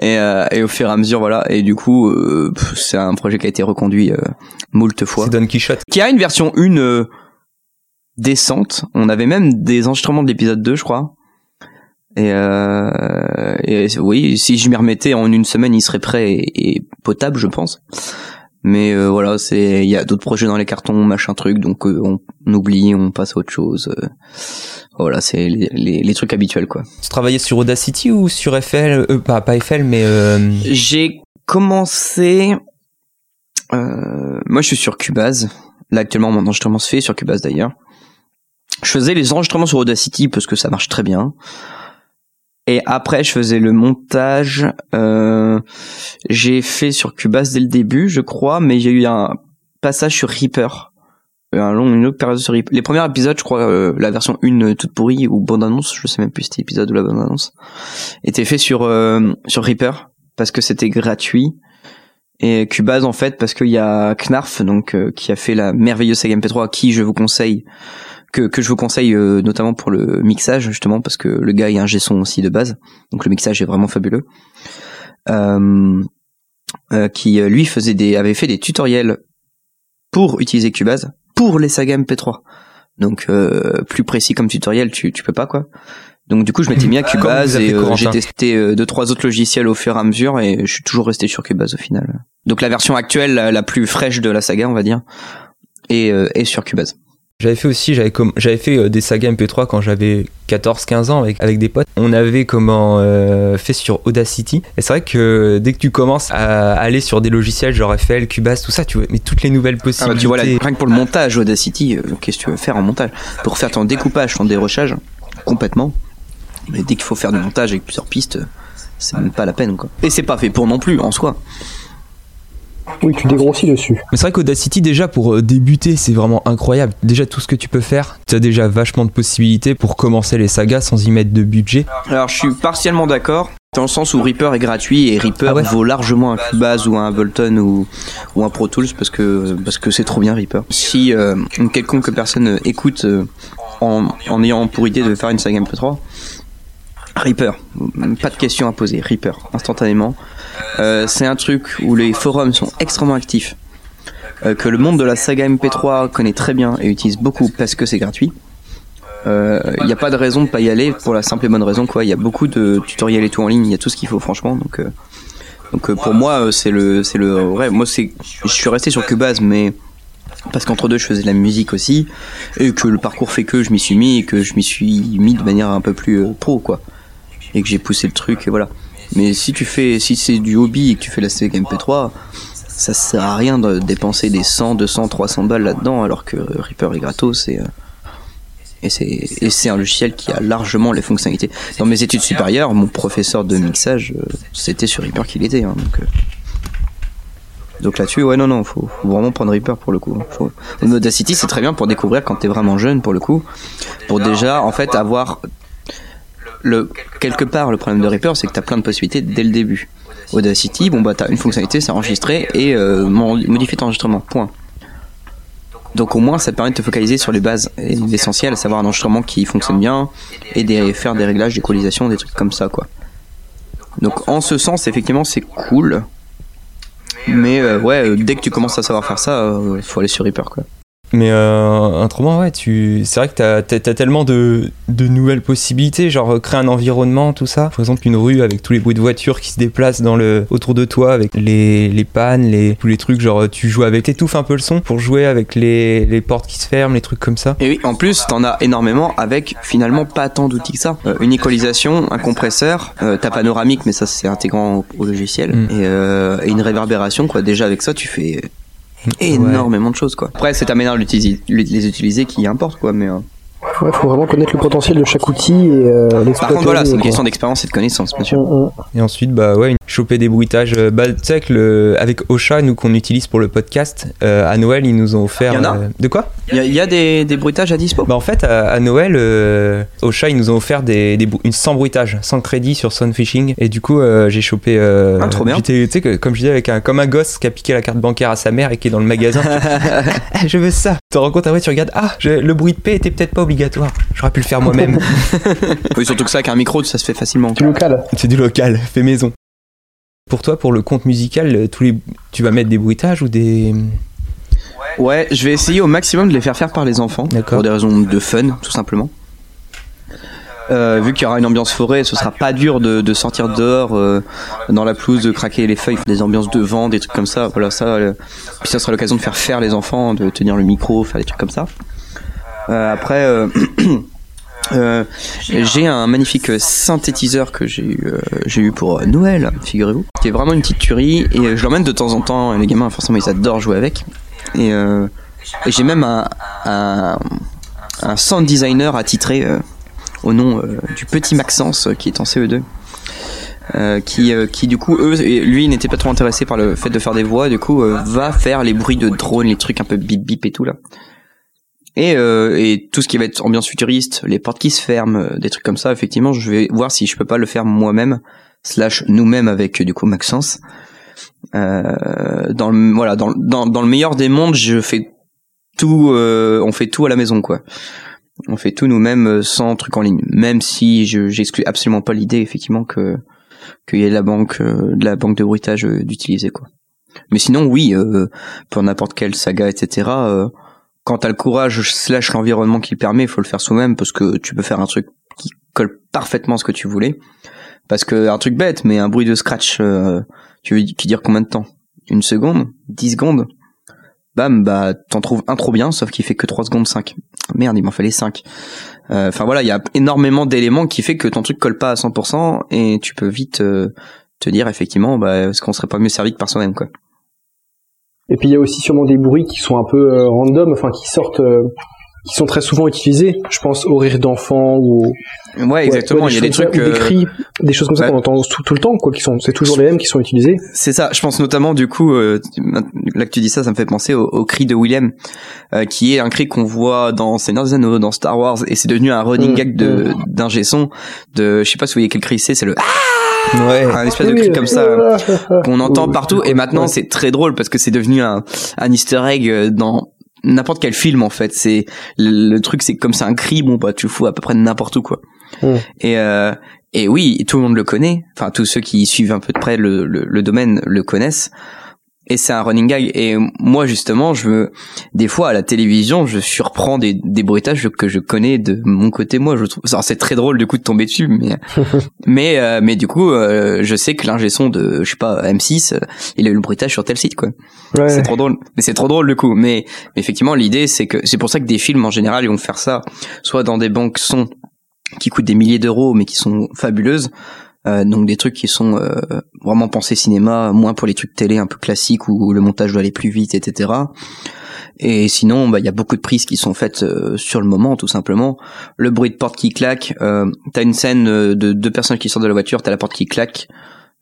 Et, euh, et au fur et à mesure voilà. Et du coup euh, c'est un projet qui a été reconduit euh, moult fois. C'est Don Quichotte. qui a une version 1 euh, décente. On avait même des enregistrements de l'épisode 2 je crois et, euh, et oui si je m'y remettais en une semaine il serait prêt et, et potable je pense mais euh, voilà c'est il y a d'autres projets dans les cartons machin truc donc euh, on, on oublie on passe à autre chose euh, voilà c'est les, les, les trucs habituels quoi Tu travaillais sur Audacity ou sur FL euh, pas, pas FL, mais euh, J'ai commencé. Euh, moi, je suis sur Cubase. Là, actuellement, mon enregistrement se fait sur Cubase d'ailleurs. Je faisais les enregistrements sur Audacity parce que ça marche très bien. Et après, je faisais le montage. Euh, j'ai fait sur Cubase dès le début, je crois, mais j'ai eu un passage sur Reaper. Euh, Un long, une autre période sur Reaper. Les premiers épisodes, je crois, euh, la version 1 toute pourrie ou bande annonce, je sais même plus si c'était épisode ou la bande annonce, était fait sur euh, sur Reaper parce que c'était gratuit Et Cubase en fait parce qu'il y a Knarf donc euh, qui a fait la merveilleuse saga MP3 qui je vous conseille que, que je vous conseille euh, notamment pour le mixage justement parce que le gars est un son aussi de base. Donc le mixage est vraiment fabuleux. Euh, euh, qui lui faisait des avait fait des tutoriels pour utiliser Cubase pour les sagas MP3 donc euh, plus précis comme tutoriel tu tu peux pas quoi. Donc du coup je m'étais mis à Cubase et euh, j'ai testé euh, deux trois autres logiciels au fur et à mesure et je suis toujours resté sur Cubase au final. Donc la version actuelle la, la plus fraîche de la saga on va dire est, euh, est sur Cubase J'avais fait aussi, j'avais j'avais fait euh, des sagas MP3 quand j'avais 14-15 ans avec, avec des potes. On avait comment euh, fait sur Audacity. Et c'est vrai que dès que tu commences à aller sur des logiciels genre FL, Cubase, tout ça, tu vois, mais toutes les nouvelles Ah bah, possibilités. tu vois, là, rien que pour le montage Audacity, euh, qu'est-ce que tu veux faire en montage? Pour faire ton découpage, ton dérochage, complètement. Mais dès qu'il faut faire du montage avec plusieurs pistes, c'est même pas la peine, quoi. Et c'est pas fait pour non plus, en soi. Oui, tu dégrossis dessus. Mais c'est vrai qu'Audacity, déjà, pour euh, débuter, c'est vraiment incroyable. Déjà, tout ce que tu peux faire, tu as déjà vachement de possibilités pour commencer les sagas sans y mettre de budget. Alors, je suis partiellement d'accord. Dans le sens où Reaper est gratuit et Reaper Ah ouais vaut largement un Cubase ou un Ableton ou, ou un Pro Tools parce que parce que c'est trop bien Reaper. Si euh, une quelconque personne écoute euh, en, en ayant pour idée de faire une saga MP3, Reaper, pas de questions à poser, Reaper, instantanément. Euh, c'est un truc où les forums sont extrêmement actifs, euh, que le monde de la saga MP3 connaît très bien et utilise beaucoup parce que c'est gratuit. Il n'y a pas de raison de pas y aller pour la simple et bonne raison quoi. Il y a beaucoup de tutoriels et tout en ligne, il y a tout ce qu'il faut franchement. Donc, euh, donc euh, pour moi euh, c'est le c'est le vrai. Moi c'est je suis resté sur Cubase mais parce qu'entre deux je faisais de la musique aussi et que le parcours fait que je m'y suis mis et que je m'y suis mis de manière un peu plus euh, pro quoi et que j'ai poussé le truc et voilà. Mais si tu fais si c'est du hobby et que tu fais la saga MP3 ça sert à rien de dépenser des 100, 200, 300 balles là-dedans alors que Reaper est gratos et euh, et c'est et c'est un logiciel qui a largement les fonctionnalités. Dans mes études supérieures, mon professeur de mixage, euh, c'était sur Reaper qu'il était. hein, donc euh, donc là-dessus, ouais, non, non, faut, faut vraiment prendre Reaper pour le coup. hein. Faut... Audacity, c'est très bien pour découvrir quand t'es vraiment jeune pour le coup. Pour déjà, en fait, avoir le quelque part le problème de Reaper, c'est que t'as plein de possibilités dès le début. Audacity, bon bah t'as une fonctionnalité, c'est enregistrer et euh, modifier ton enregistrement. Point. Donc au moins ça permet de te focaliser sur les bases et l'essentiel, à savoir un enregistrement qui fonctionne bien et faire des réglages d'équalisation, des trucs comme ça quoi. Donc en ce sens effectivement c'est cool. Mais euh, ouais, euh, dès que tu commences à savoir faire ça, euh, faut aller sur Reaper quoi. Mais euh, autrement, ouais, tu... c'est vrai que t'as as, tellement de, de nouvelles possibilités, genre euh, créer un environnement, tout ça. Par exemple, une rue avec tous les bruits de voitures qui se déplacent dans le... autour de toi, avec les, les pannes, les... tous les trucs, genre tu joues avec, t'étouffes un peu le son pour jouer avec les, les portes qui se ferment, les trucs comme ça. Et oui, en plus, t'en as énormément avec finalement pas tant d'outils que ça. Euh, une équalisation, un compresseur, euh, ta panoramique, mais ça c'est intégrant au, au logiciel, Mm. et, euh, et une réverbération, quoi. Déjà avec ça, tu fais énormément de choses, quoi. Après, c'est ta manière de les utiliser qui importe, quoi. Mais euh, Ouais, faut vraiment connaître le potentiel de chaque outil et euh, par contre, voilà, c'est une question d'expérience et de connaissance, bien sûr. Mm, mm. Et ensuite, bah ouais, choper des bruitages. euh, Bah, tu sais que le... avec Ocha, nous qu'on utilise pour le podcast, euh, à Noël, ils nous ont offert. Y en a euh, De quoi? Il y a, il y a des, des bruitages à dispo. Bah en fait, à, à Noël, euh, Ocha, ils nous ont offert des, des, une sans bruitage, sans crédit sur Sunfishing. Et du coup, euh, j'ai chopé. euh, Ah, trop bien. Tu sais, que- comme je disais, avec un, comme un gosse qui a piqué la carte bancaire à sa mère et qui est dans le magasin. Je veux ça. Tu te rends compte après, tu regardes, ah, je- le bruit de paix était peut-être pas obligatoire. J'aurais pu le faire moi-même. Oui, surtout que ça, avec un micro, ça se fait facilement. Du local. C'est du local, fait maison. Pour toi, pour le compte musical, euh, tous les, tu vas mettre des bruitages ou des. Ouais, je vais essayer au maximum de les faire faire par les enfants, D'accord. pour des raisons de fun, tout simplement. Euh, vu qu'il y aura une ambiance forêt, ce sera pas dur de, de sortir dehors euh, dans la pelouse, de craquer les feuilles, des ambiances de vent, des trucs comme ça. Voilà, ça. euh, puis ça sera l'occasion de faire faire les enfants, de tenir le micro, faire des trucs comme ça. Euh, après, euh, euh, j'ai un magnifique synthétiseur que j'ai eu, euh, j'ai eu pour euh, Noël, figurez-vous, qui est vraiment une petite tuerie. Et je l'emmène de temps en temps. et Les gamins, forcément, ils adorent jouer avec. Et, euh, et j'ai même un, un, un sound designer attitré euh, au nom du petit Maxence qui est en CE2. euh, qui, euh, qui du coup eux lui n'était pas trop intéressé par le fait de faire des voix du coup va faire les bruits de drone les trucs un peu bip bip et tout là et, euh, et tout ce qui va être ambiance futuriste les portes qui se ferment euh, des trucs comme ça effectivement je vais voir si je peux pas le faire moi-même slash nous-mêmes avec du coup Maxence Euh, dans le voilà, dans, dans dans le meilleur des mondes, je fais tout, euh, on fait tout à la maison quoi. On fait tout nous-mêmes euh, sans truc en ligne. Même si je j'exclus absolument pas l'idée effectivement que qu'il y ait la banque euh, de la banque de bruitage d'utiliser quoi. Mais sinon oui, pour n'importe quelle saga etc. Euh, quand t'as le courage slash l'environnement qui le permet, il faut le faire soi-même parce que tu peux faire un truc qui colle parfaitement ce que tu voulais. Parce que un truc bête, mais un bruit de scratch, euh, tu veux qui dure combien de temps? Une seconde? Dix secondes? Bam, bah t'en trouves un trop bien, sauf qu'il fait que 3 secondes 5. Merde, il m'en fallait 5. Enfin voilà, il y a énormément d'éléments qui fait que ton truc colle pas à 100% et tu peux vite euh, te dire effectivement, bah, est-ce qu'on serait pas mieux servi que par soi-même quoi. Et puis il y a aussi sûrement des bruits qui sont un peu euh, random, enfin qui sortent, euh, qui sont très souvent utilisés. Je pense au rire d'enfant ou au- Ouais, exactement. ouais, il y a des trucs. des cris, des choses comme ça qu'on entend tout, tout le temps, quoi. Qui sont, c'est toujours les mêmes qui sont utilisés. C'est ça. Je pense notamment du coup, euh, là que tu dis ça, ça me fait penser au, au cri de William, euh, qui est un cri qu'on voit dans Seigneur des Anneaux, dans Star Wars, et c'est devenu un running Mm, gag de d'un son. De, je sais pas si vous voyez quel cri c'est, c'est le Ouais. un espèce de cri comme ça qu'on entend Oui, partout. Et maintenant, c'est très drôle parce que c'est devenu un un Easter egg euh, dans n'importe quel film en fait. C'est le, le truc, c'est comme c'est un cri, bon bah tu fous à peu près n'importe où quoi. Et euh, et oui, tout le monde le connaît. Enfin, tous ceux qui suivent un peu de près le, le, le domaine le connaissent. Et c'est un running gag. Et moi, justement, je me, des fois, à la télévision, je surprends des, des bruitages que je connais de mon côté, moi, je trouve, c'est très drôle, du coup, de tomber dessus, mais, mais, euh, mais du coup, euh, je sais que l'ingé son de, je sais pas, M6, euh, il a eu le bruitage sur tel site, quoi. Ouais. C'est trop drôle. Mais c'est trop drôle, du coup. Mais, mais effectivement, l'idée, c'est que, c'est pour ça que des films, en général, ils vont faire ça, soit dans des banques son qui coûtent des milliers d'euros, mais qui sont fabuleuses, euh, donc des trucs qui sont euh, vraiment pensés cinéma, moins pour les trucs télé un peu classiques où le montage doit aller plus vite, etc. Et sinon, bah, il y a beaucoup de prises qui sont faites euh, sur le moment, tout simplement. Le bruit de porte qui claque. Euh, t'as une scène de deux personnes qui sortent de la voiture, t'as la porte qui claque,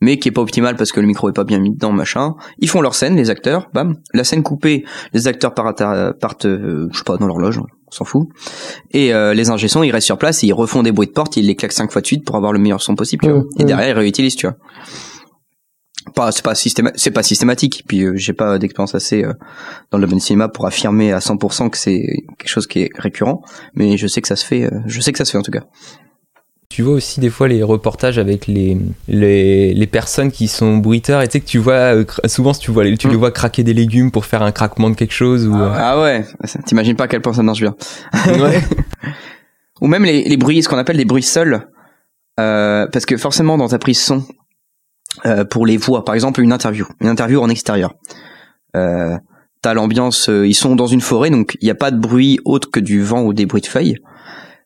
mais qui est pas optimale parce que le micro est pas bien mis dedans, machin. Ils font leur scène, les acteurs, bam. La scène coupée, les acteurs partent, partent je sais pas, dans l'horloge, on s'en fout. Et euh, les ingé ils restent sur place et ils refont des bruits de porte, ils les claquent cinq fois de suite pour avoir le meilleur son possible, tu vois. Et derrière, ils réutilisent, tu vois. Pas, c'est pas c'est pas systématique. Puis euh, j'ai pas d'expérience assez euh, dans le domaine cinéma pour affirmer à 100% que c'est quelque chose qui est récurrent. Mais je sais que ça se fait. je sais que ça se fait en tout cas. Tu vois aussi des fois les reportages avec les, les, les personnes qui sont bruiteurs et tu sais que tu vois euh, souvent tu vois les, tu les Mm. vois craquer des légumes pour faire un craquement de quelque chose ou euh, Ah ouais. T'imagines pas à quel point ça marche bien. ouais. Ou même les, les bruits, ce qu'on appelle des bruits seuls. Euh, parce que forcément, dans ta prise son, pour les voix, par exemple, une interview, une interview en extérieur. T'as l'ambiance, ils sont dans une forêt, donc il n'y a pas de bruit autre que du vent ou des bruits de feuilles.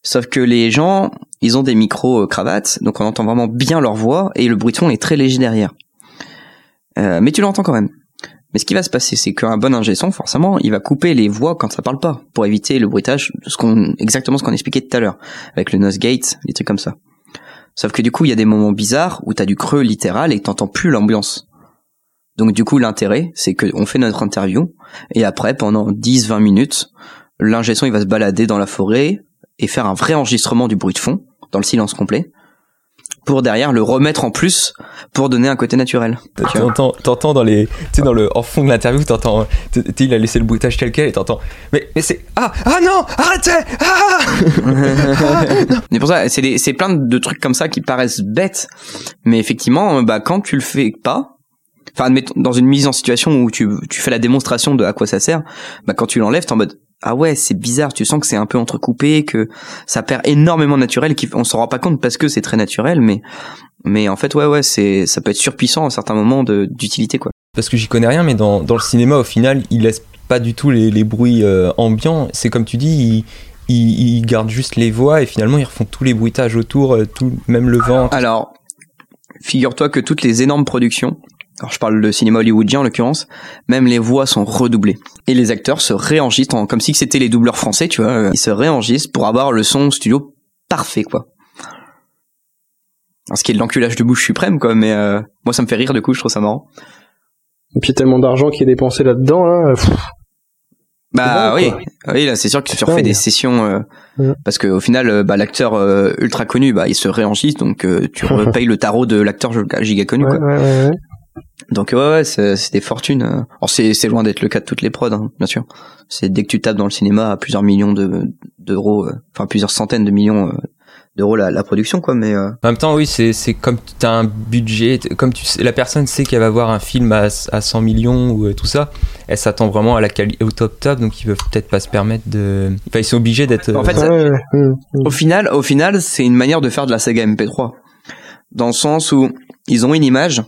Sauf que les gens, ils ont des micros euh, cravates, donc on entend vraiment bien leur voix et le bruit de est très léger derrière. Euh, mais tu l'entends quand même. Mais ce qui va se passer, c'est qu'un bon ingé son, forcément, il va couper les voix quand ça parle pas, pour éviter le bruitage, ce qu'on, exactement ce qu'on expliquait tout à l'heure, avec le nose gate, des trucs comme ça. Sauf que du coup, il y a des moments bizarres où t'as du creux littéral et t'entends plus l'ambiance. Donc du coup, l'intérêt, c'est que on fait notre interview, et après, pendant 10-20 minutes, l'ingé son, il va se balader dans la forêt et faire un vrai enregistrement du bruit de fond, dans le silence complet, pour derrière le remettre en plus, pour donner un côté naturel. T'entends, t'entends dans les, tu sais dans le en fond de l'interview, t'entends, tu il a laissé le bruitage tel quel et t'entends, mais mais c'est ah ah non arrêtez ah C'est pour ça, c'est des- c'est plein de trucs comme ça qui paraissent bêtes, mais effectivement, euh, bah quand tu le fais pas, enfin dans une mise en situation où tu, tu fais la démonstration de à quoi ça sert, bah quand tu l'enlèves, t'es en mode ah ouais c'est bizarre, tu sens que c'est un peu entrecoupé, que ça perd énormément de naturel, qu'on s'en rend pas compte parce que c'est très naturel, mais mais en fait ouais ouais c'est ça peut être surpuissant à certains moments de d'utilité quoi. Parce que j'y connais rien, mais dans, dans le cinéma, au final, il laisse pas du tout les, les bruits euh, ambiants. C'est comme tu dis, il, il, il garde juste les voix et finalement ils refont tous les bruitages autour, euh, tout, même le vent. Alors, figure-toi que toutes les énormes productions, alors je parle de cinéma hollywoodien en l'occurrence, même les voix sont redoublées. Et les acteurs se réenregistrent en- comme si c'était les doubleurs français, tu vois. Ils se réenregistrent pour avoir le son studio parfait, quoi. Alors, ce qui est de l'enculage de bouche suprême, quoi, mais euh, moi ça me fait rire, du coup, je trouve ça marrant. Et puis tellement d'argent qui est dépensé là-dedans, là. pff, Bah bon, oui, quoi. oui, là c'est sûr que tu refais des sessions euh, parce qu'au final, euh, bah, l'acteur euh, ultra connu, bah il se réenregistre, donc euh, tu repayes le tarot de l'acteur giga connu, Ouais, quoi. ouais, ouais, ouais. Donc ouais, ouais c'est des fortunes. euh. Alors c'est loin d'être le cas de toutes les prods, hein, bien sûr. C'est dès que tu tapes dans le cinéma à plusieurs millions de d'euros, euh, enfin plusieurs centaines de millions euh, d'euros la, la production quoi. Mais euh, En même temps, oui, c'est c'est comme tu as un budget, comme tu sais- la personne sait qu'elle va voir un film à, à 100 millions ou euh, tout ça, elle s'attend vraiment à la qualité au top top, donc ils peuvent peut-être pas se permettre de. Enfin, ils sont obligés d'être. En fait, euh, au final, au final, c'est une manière de faire de la saga MP3, dans le sens où ils ont une image.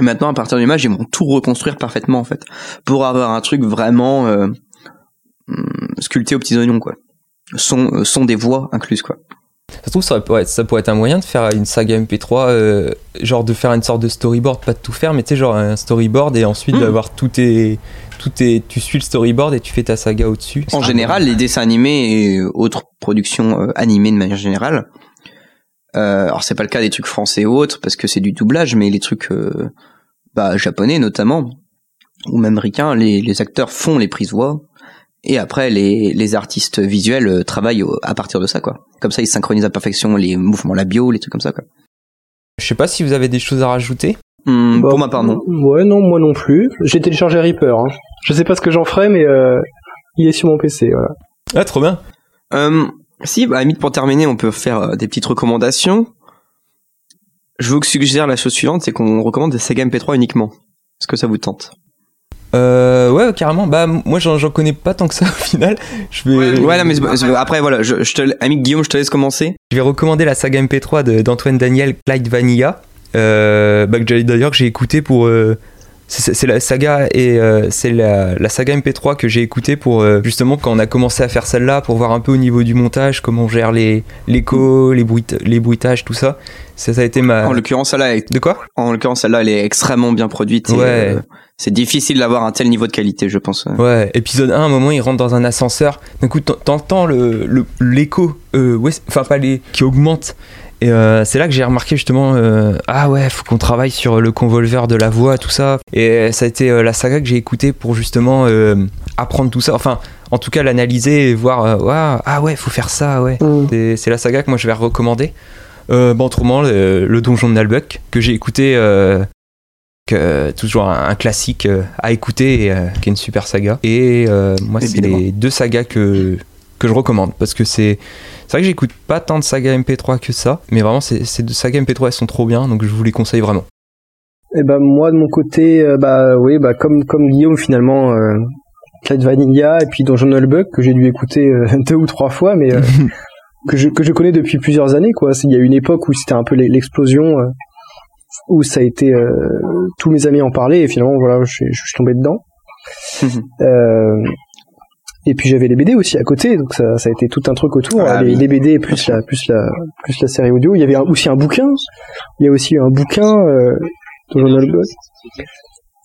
Maintenant, à partir de l'image, ils vont tout reconstruire parfaitement en fait, pour avoir un truc vraiment euh, hum, sculpté aux petits oignons quoi. Son, euh, son des voix incluses quoi. Ça se trouve, ça pourrait, être, ça pourrait être un moyen de faire une saga MP3, euh, genre de faire une sorte de storyboard, pas de tout faire, mais tu sais, genre un storyboard et ensuite Mm. d'avoir tout tes. Tout tu suis le storyboard et tu fais ta saga au-dessus. En général, les dessins animés et autres productions animées de manière générale. Euh, alors c'est pas le cas des trucs français ou autres parce que c'est du doublage, mais les trucs euh, bah, japonais notamment ou même américains, les, les acteurs font les prises voix et après les, les artistes visuels euh, travaillent au- à partir de ça quoi. Comme ça ils synchronisent à perfection les mouvements labiaux, les trucs comme ça quoi. Je sais pas si vous avez des choses à rajouter. Hum, Bah, pour ma part non. Ouais, non, moi non plus. J'ai téléchargé Reaper. Hein. Je sais pas ce que j'en ferai, mais euh, il est sur mon PC. Voilà. Ah, trop bien. Euh, si, bah, à la limite, pour terminer, on peut faire euh, des petites recommandations. Je vous suggère la chose suivante, c'est qu'on recommande des Sega MP3 uniquement. Est-ce que ça vous tente? Euh, ouais, carrément. Bah, moi, j'en connais pas tant que ça au final. Je vais, Ouais, non, mais après, voilà, je, je te, ami Guillaume, je te laisse commencer. je vais recommander la saga MP3 de- d'Antoine Daniel, Clyde Vanilla. Euh, bah, que j'ai- d'ailleurs, que j'ai écouté pour. euh, c'est- la saga et euh, c'est la, la saga MP3 que j'ai écouté pour euh, justement quand on a commencé à faire celle-là pour voir un peu au niveau du montage comment on gère les l'écho, les bruit, les bruitages, tout ça. Ça, ça a été ma. En l'occurrence, celle-là, est- De quoi? En l'occurrence, celle-là, elle est extrêmement bien produite. Ouais. euh, c'est difficile d'avoir un tel niveau de qualité, je pense. Ouais, épisode 1, à un moment, il rentre dans un ascenseur. D'un coup, t'en- t'entends le- le- l'écho, euh, enfin, pas les. qui augmente. Et euh, c'est là que j'ai remarqué justement, euh, ah ouais, faut qu'on travaille sur le convolver de la voix, tout ça. Et ça a été euh, la saga que j'ai écoutée pour justement apprendre tout ça. Enfin, en tout cas, l'analyser et voir, Ouah, ah ouais, faut faire ça, ouais. Hum. C'est la saga que moi je vais recommander. Euh, bah, autrement, le, le donjon de Nalbuck, que j'ai écouté, euh, toujours un, un classique euh, à écouter, et, euh, qui est une super saga. Et moi, c'est les deux sagas que, que je recommande, parce que c'est c'est vrai que j'écoute pas tant de sagas MP3 que ça, mais vraiment, ces sagas MP3, elles sont trop bien, donc je vous les conseille vraiment. Et ben moi de mon côté, euh, bah oui, bah comme comme Guillaume finalement, euh, Clyde Vanilla et puis Donjon Nullbuck que j'ai dû écouter euh, deux ou trois fois, mais euh, que je que je connais depuis plusieurs années quoi. Il y a une époque où c'était un peu l'e- l'explosion, où ça a été tous mes amis en parlaient et finalement voilà, je, suis- je suis tombé dedans. Euh, et puis j'avais les BD aussi à côté, donc ça, ça a été tout un truc autour. Ah les, oui. les BD plus la plus la plus la série audio. Il y avait un- aussi un bouquin. Il y a aussi un bouquin euh.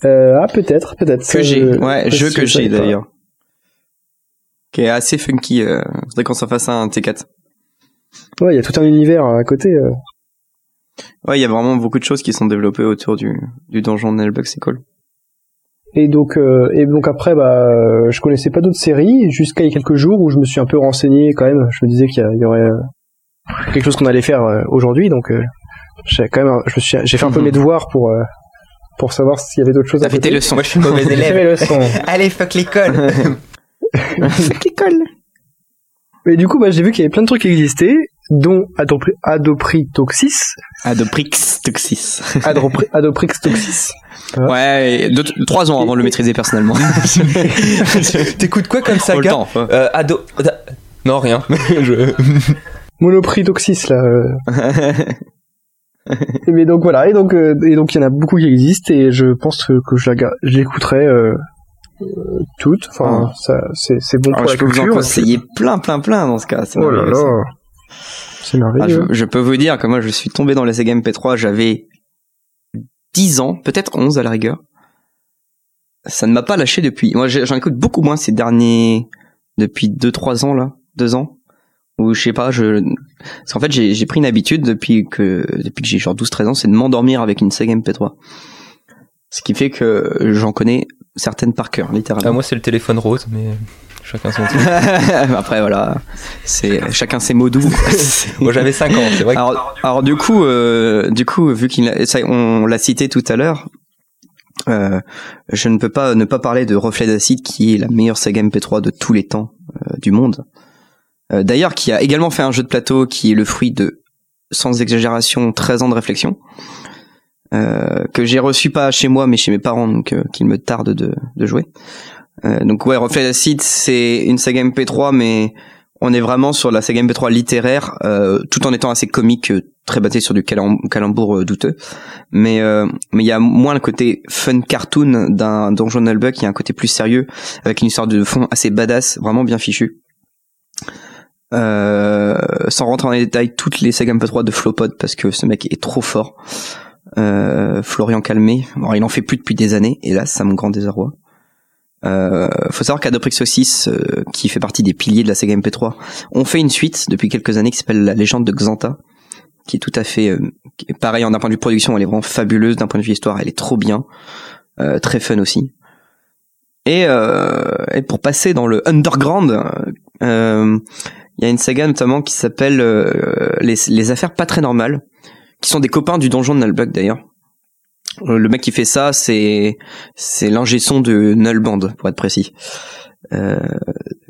Euh, ah peut-être, peut-être. Que j'ai, ouais, jeu je que j'ai d'ailleurs. Qui est assez funky. Euh, faudrait qu'on s'en fasse un T4. Ouais, il y a tout un univers à côté. euh. Ouais, il y a vraiment beaucoup de choses qui sont développées autour du, du donjon de Nullbuck, c'est cool. Et donc, euh, et donc après, bah, euh, je connaissais pas d'autres séries jusqu'à il y a quelques jours où je me suis un peu renseigné quand même. Je me disais qu'il y, y aurait euh, quelque chose qu'on allait faire euh, aujourd'hui, donc euh, j'ai quand même, je me suis, j'ai fait un peu Mhm. mes devoirs pour euh, pour savoir s'il y avait d'autres choses. T'as à fait côté. tes leçons. Moi, je suis mauvais fait leçons. Allez, fuck l'école L'école. Et du coup, bah, j'ai vu qu'il y avait plein de trucs qui existaient, dont Adopri- Adopritoxis, Adoprix Toxis. Adopri- Adopritoxis. Ouais, deux, trois ans avant de le maîtriser personnellement. T'écoutes quoi comme ouais. Euh, Ado... Non, rien. Je- Monopritoxis là. euh. Mais donc voilà, et donc euh, et donc il y en a beaucoup qui existent et je pense que, que je l'écouterai euh, toutes. Enfin, ça c'est bon Ah, pour je la peux vous en culture. conseiller plein, plein, plein dans ce cas. c'est Oh là ça. là, c'est Ah, merveilleux. je, je peux vous dire que moi je suis tombé dans les Sega MP3, j'avais 10 ans, peut-être 11 à la rigueur. Ça ne m'a pas lâché depuis. Moi j'en écoute beaucoup moins ces derniers depuis 2 3 ans là, 2 ans. Ou je sais pas, je parce qu'en fait j'ai pris une habitude depuis que depuis que j'ai genre 12 13 ans, c'est de m'endormir avec une Sega MP3. Ce qui fait que j'en connais certaines par cœur, littéralement. Ah, moi, c'est le téléphone rose, mais Chacun son truc. Après voilà, c'est chacun ses mots doux. Moi j'avais 5 ans, c'est vrai. que- alors, alors du coup, euh, du coup, vu qu'il l'a- ça, on l'a cité tout à l'heure, euh, je ne peux pas ne pas parler de Reflet d'acide, qui est la meilleure saga MP3 de tous les temps euh, du monde. Euh, D'ailleurs, qui a également fait un jeu de plateau qui est le fruit de, sans exagération, 13 ans de réflexion. Euh, que j'ai reçu pas chez moi mais chez mes parents donc euh, qu'il me tarde de, de jouer. Euh, donc ouais, Reflet d'acide c'est une saga MP3 mais on est vraiment sur la saga MP3 littéraire, euh, tout en étant assez comique, euh, très basé sur du calembour euh, douteux. Mais mais il y a moins le côté fun cartoon d'un Donjon Nullbuck, il y a un côté plus sérieux, avec une histoire de fond assez badass, vraiment bien fichue. Sans rentrer dans les détails, toutes les sagas MP3 de Flopod, parce que ce mec est trop fort. Florian Calmé, bon, il en fait plus depuis des années, et là, ça me grand désarroi. Euh, faut savoir qu'Adoprix 6, euh, qui fait partie des piliers de la saga MP3, ont fait une suite depuis quelques années qui s'appelle La légende de Xanta, qui est tout à fait euh, pareil en d'un point de vue production, elle est vraiment fabuleuse, d'un point de vue histoire, elle est trop bien, euh, très fun aussi. Et, euh, et pour passer dans le underground, euh, il y a une saga notamment qui s'appelle euh, les, les affaires pas très normales, qui sont des copains du donjon de Nullbug d'ailleurs. Euh, Le mec qui fait ça, c'est c'est l'ingé son de Nullband pour être précis. Euh,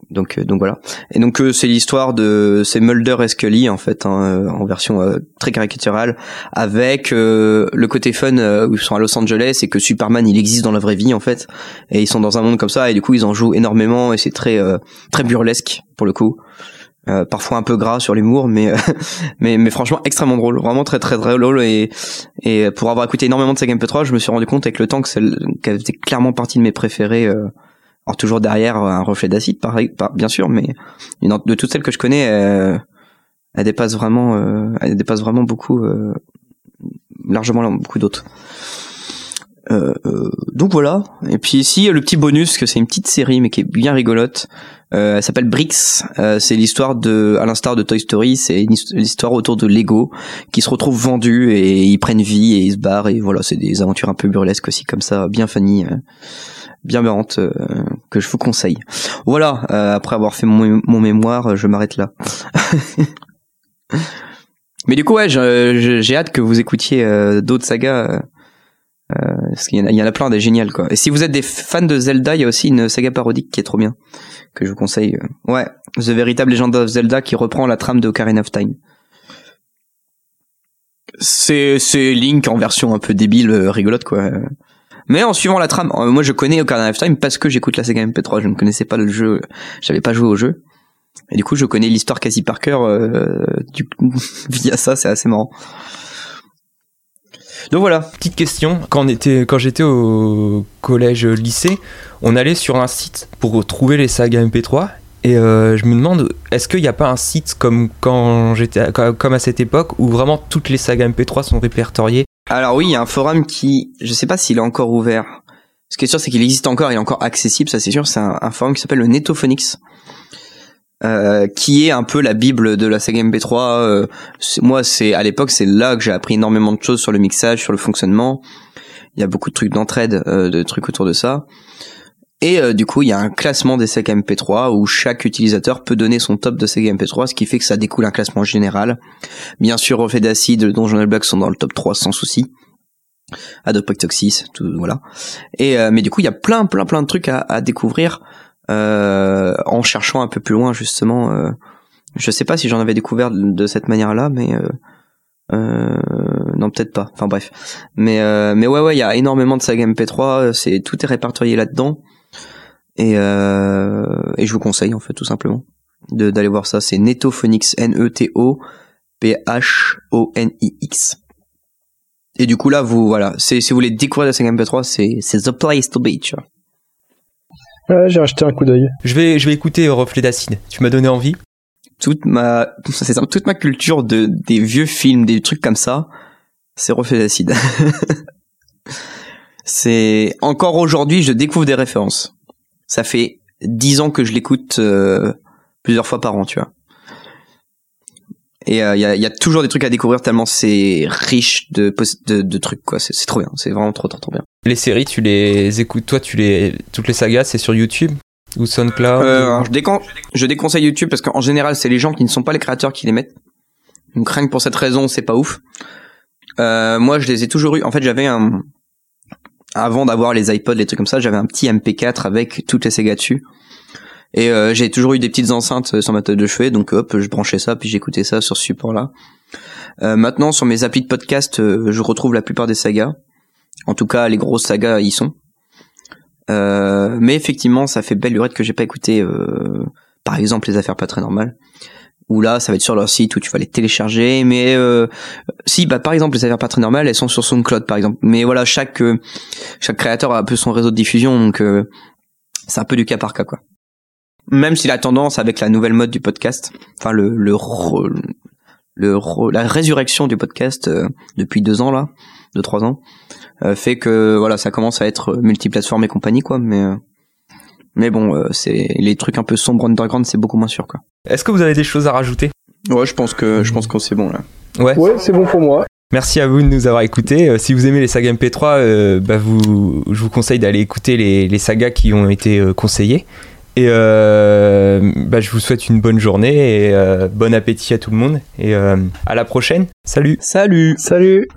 donc euh, donc voilà. Et donc euh, c'est l'histoire de c'est Mulder et Scully en fait hein, en version euh, très caricaturale avec le côté fun où ils sont à Los Angeles et que Superman il existe dans la vraie vie en fait et ils sont dans un monde comme ça et du coup ils en jouent énormément et c'est très très burlesque pour le coup. Euh, parfois un peu gras sur l'humour mais euh, mais mais franchement extrêmement drôle. Vraiment très très drôle. Et et pour avoir écouté énormément de Saga MP3 je me suis rendu compte avec le temps que qu'elle faisait clairement partie de mes préférés euh, alors toujours derrière un reflet d'acide pareil bien sûr mais une- de toutes celles que je connais euh, elle dépasse vraiment euh, elle dépasse vraiment beaucoup euh, largement beaucoup d'autres euh, euh, donc voilà. Et puis ici le petit bonus que c'est une petite série mais qui est bien rigolote. Euh, elle s'appelle Bricks. Euh, c'est l'histoire de à l'instar de Toy Story c'est l'histoire autour de Lego qui se retrouvent vendus et ils prennent vie et ils se barrent. Et voilà c'est des aventures un peu burlesques aussi comme ça bien funny euh, bien marrante que je vous conseille. Voilà après avoir fait mon, mon mémoire je m'arrête là. Mais du coup ouais j'ai hâte que vous écoutiez d'autres sagas euh, parce qu'il y, en a- il y en a plein des géniales quoi. Et si vous êtes des fans de Zelda il y a aussi une saga parodique qui est trop bien que je vous conseille euh. ouais The Veritable Legend of Zelda qui reprend la trame de Ocarina of Time. C'est Link en version un peu débile euh, rigolote quoi. Mais en suivant la trame moi je connais Ocarina of Time parce que j'écoute la Sega MP3 je ne connaissais pas le jeu j'avais pas joué au jeu. Et du coup je connais l'histoire quasi par cœur via ça c'est assez marrant donc voilà Petite question, quand, j'étais au collège euh, lycée, on allait sur un site pour trouver les sagas MP3 et euh, je me demande est-ce qu'il n'y a pas un site comme quand comme à cette époque où vraiment toutes les sagas MP3 sont répertoriées? Alors oui, il y a un forum qui, je sais pas s'il est encore ouvert. Ce qui est sûr, c'est qu'il existe encore, il est encore accessible, ça c'est sûr. C'est un, un forum qui s'appelle le Netophonix, euh, qui est un peu la bible de la saga MP3. euh, moi, c'est à l'époque, c'est là que j'ai appris énormément de choses sur le mixage, sur le fonctionnement. Il y a beaucoup de trucs d'entraide, euh, de trucs autour de ça. Et euh, du coup, il y a un classement des sagas MP3 où chaque utilisateur peut donner son top de saga MP3, ce qui fait que ça découle un classement général. Bien sûr, Reflet d'acide, le Donjon Black sont dans le top 3 sans souci. Adopt Toxis, tout voilà. Et euh, mais du coup, il y a plein, plein, plein de trucs à, à découvrir en cherchant un peu plus loin justement. Euh, je sais pas si j'en avais découvert de, cette manière-là, mais euh, euh, non peut-être pas. Enfin bref. Mais euh, mais ouais ouais, il y a énormément de sagas MP3. C'est tout est répertorié là-dedans. Et euh, et je vous conseille en fait tout simplement d'aller voir ça. C'est Netophonix, N-E-T-O. P-H-O-N-I-X. Et du coup là, vous voilà, c'est si vous voulez découvrir la saga MP3, c'est c'est the place to be. Tu vois. Ouais, j'ai acheté un coup d'œil. Je vais, je vais écouter Reflet d'acide. Tu m'as donné envie? Toute ma c'est ça, toute ma culture de des vieux films, des trucs comme ça, c'est reflet d'acide. c'est encore aujourd'hui, je découvre des références. Ça fait dix ans que je l'écoute euh, plusieurs fois par an, tu vois. Et il y, a, y a toujours des trucs à découvrir tellement c'est riche de, de, de trucs quoi. C'est trop bien, c'est vraiment trop trop trop bien. Les séries, tu les écoutes, toi, tu les, toutes les sagas, c'est sur YouTube. ou SoundCloud Euh, alors, je, décon- je déconseille YouTube parce qu'en général, c'est les gens qui ne sont pas les créateurs qui les mettent. Donc rien que pour cette raison, c'est pas ouf. Euh, moi, je les ai toujours eu. En fait, j'avais un avant d'avoir les iPods, les trucs comme ça, j'avais un petit MP4 avec toutes les Sega dessus. Et euh, j'ai toujours eu des petites enceintes sur ma tête de chevet, donc hop, je branchais ça, puis j'écoutais ça sur ce support-là. Euh, maintenant, sur mes applis de podcast, euh, je retrouve la plupart des sagas. En tout cas, les grosses sagas y sont. Euh, mais effectivement, ça fait belle lurette que j'ai pas écouté, euh, par exemple, les affaires pas très normales. Où là, ça va être sur leur site où tu vas les télécharger. Mais euh, si, bah par exemple, les affaires pas très normales, elles sont sur SoundCloud, par exemple. Mais voilà, chaque euh, chaque créateur a un peu son réseau de diffusion, donc euh, c'est un peu du cas par cas, quoi. Même si la tendance avec la nouvelle mode du podcast, enfin le le re- le re- la résurrection du podcast euh, depuis deux ans là, deux trois ans, euh, fait que voilà, ça commence à être multiplateforme et compagnie, quoi. Mais euh, mais bon, euh, c'est les trucs un peu sombres underground, c'est beaucoup moins sûr, quoi. Est-ce que vous avez des choses à rajouter? Ouais, je pense que je pense que c'est bon là. Ouais. Ouais, c'est bon pour moi. Merci à vous de nous avoir écoutés. Euh, si vous aimez les sagas MP3, euh, bah vous, je vous conseille d'aller écouter les, les sagas qui ont été euh, conseillées. Et euh, bah, je vous souhaite une bonne journée et euh, bon appétit à tout le monde. Et euh, à la prochaine. Salut Salut. Salut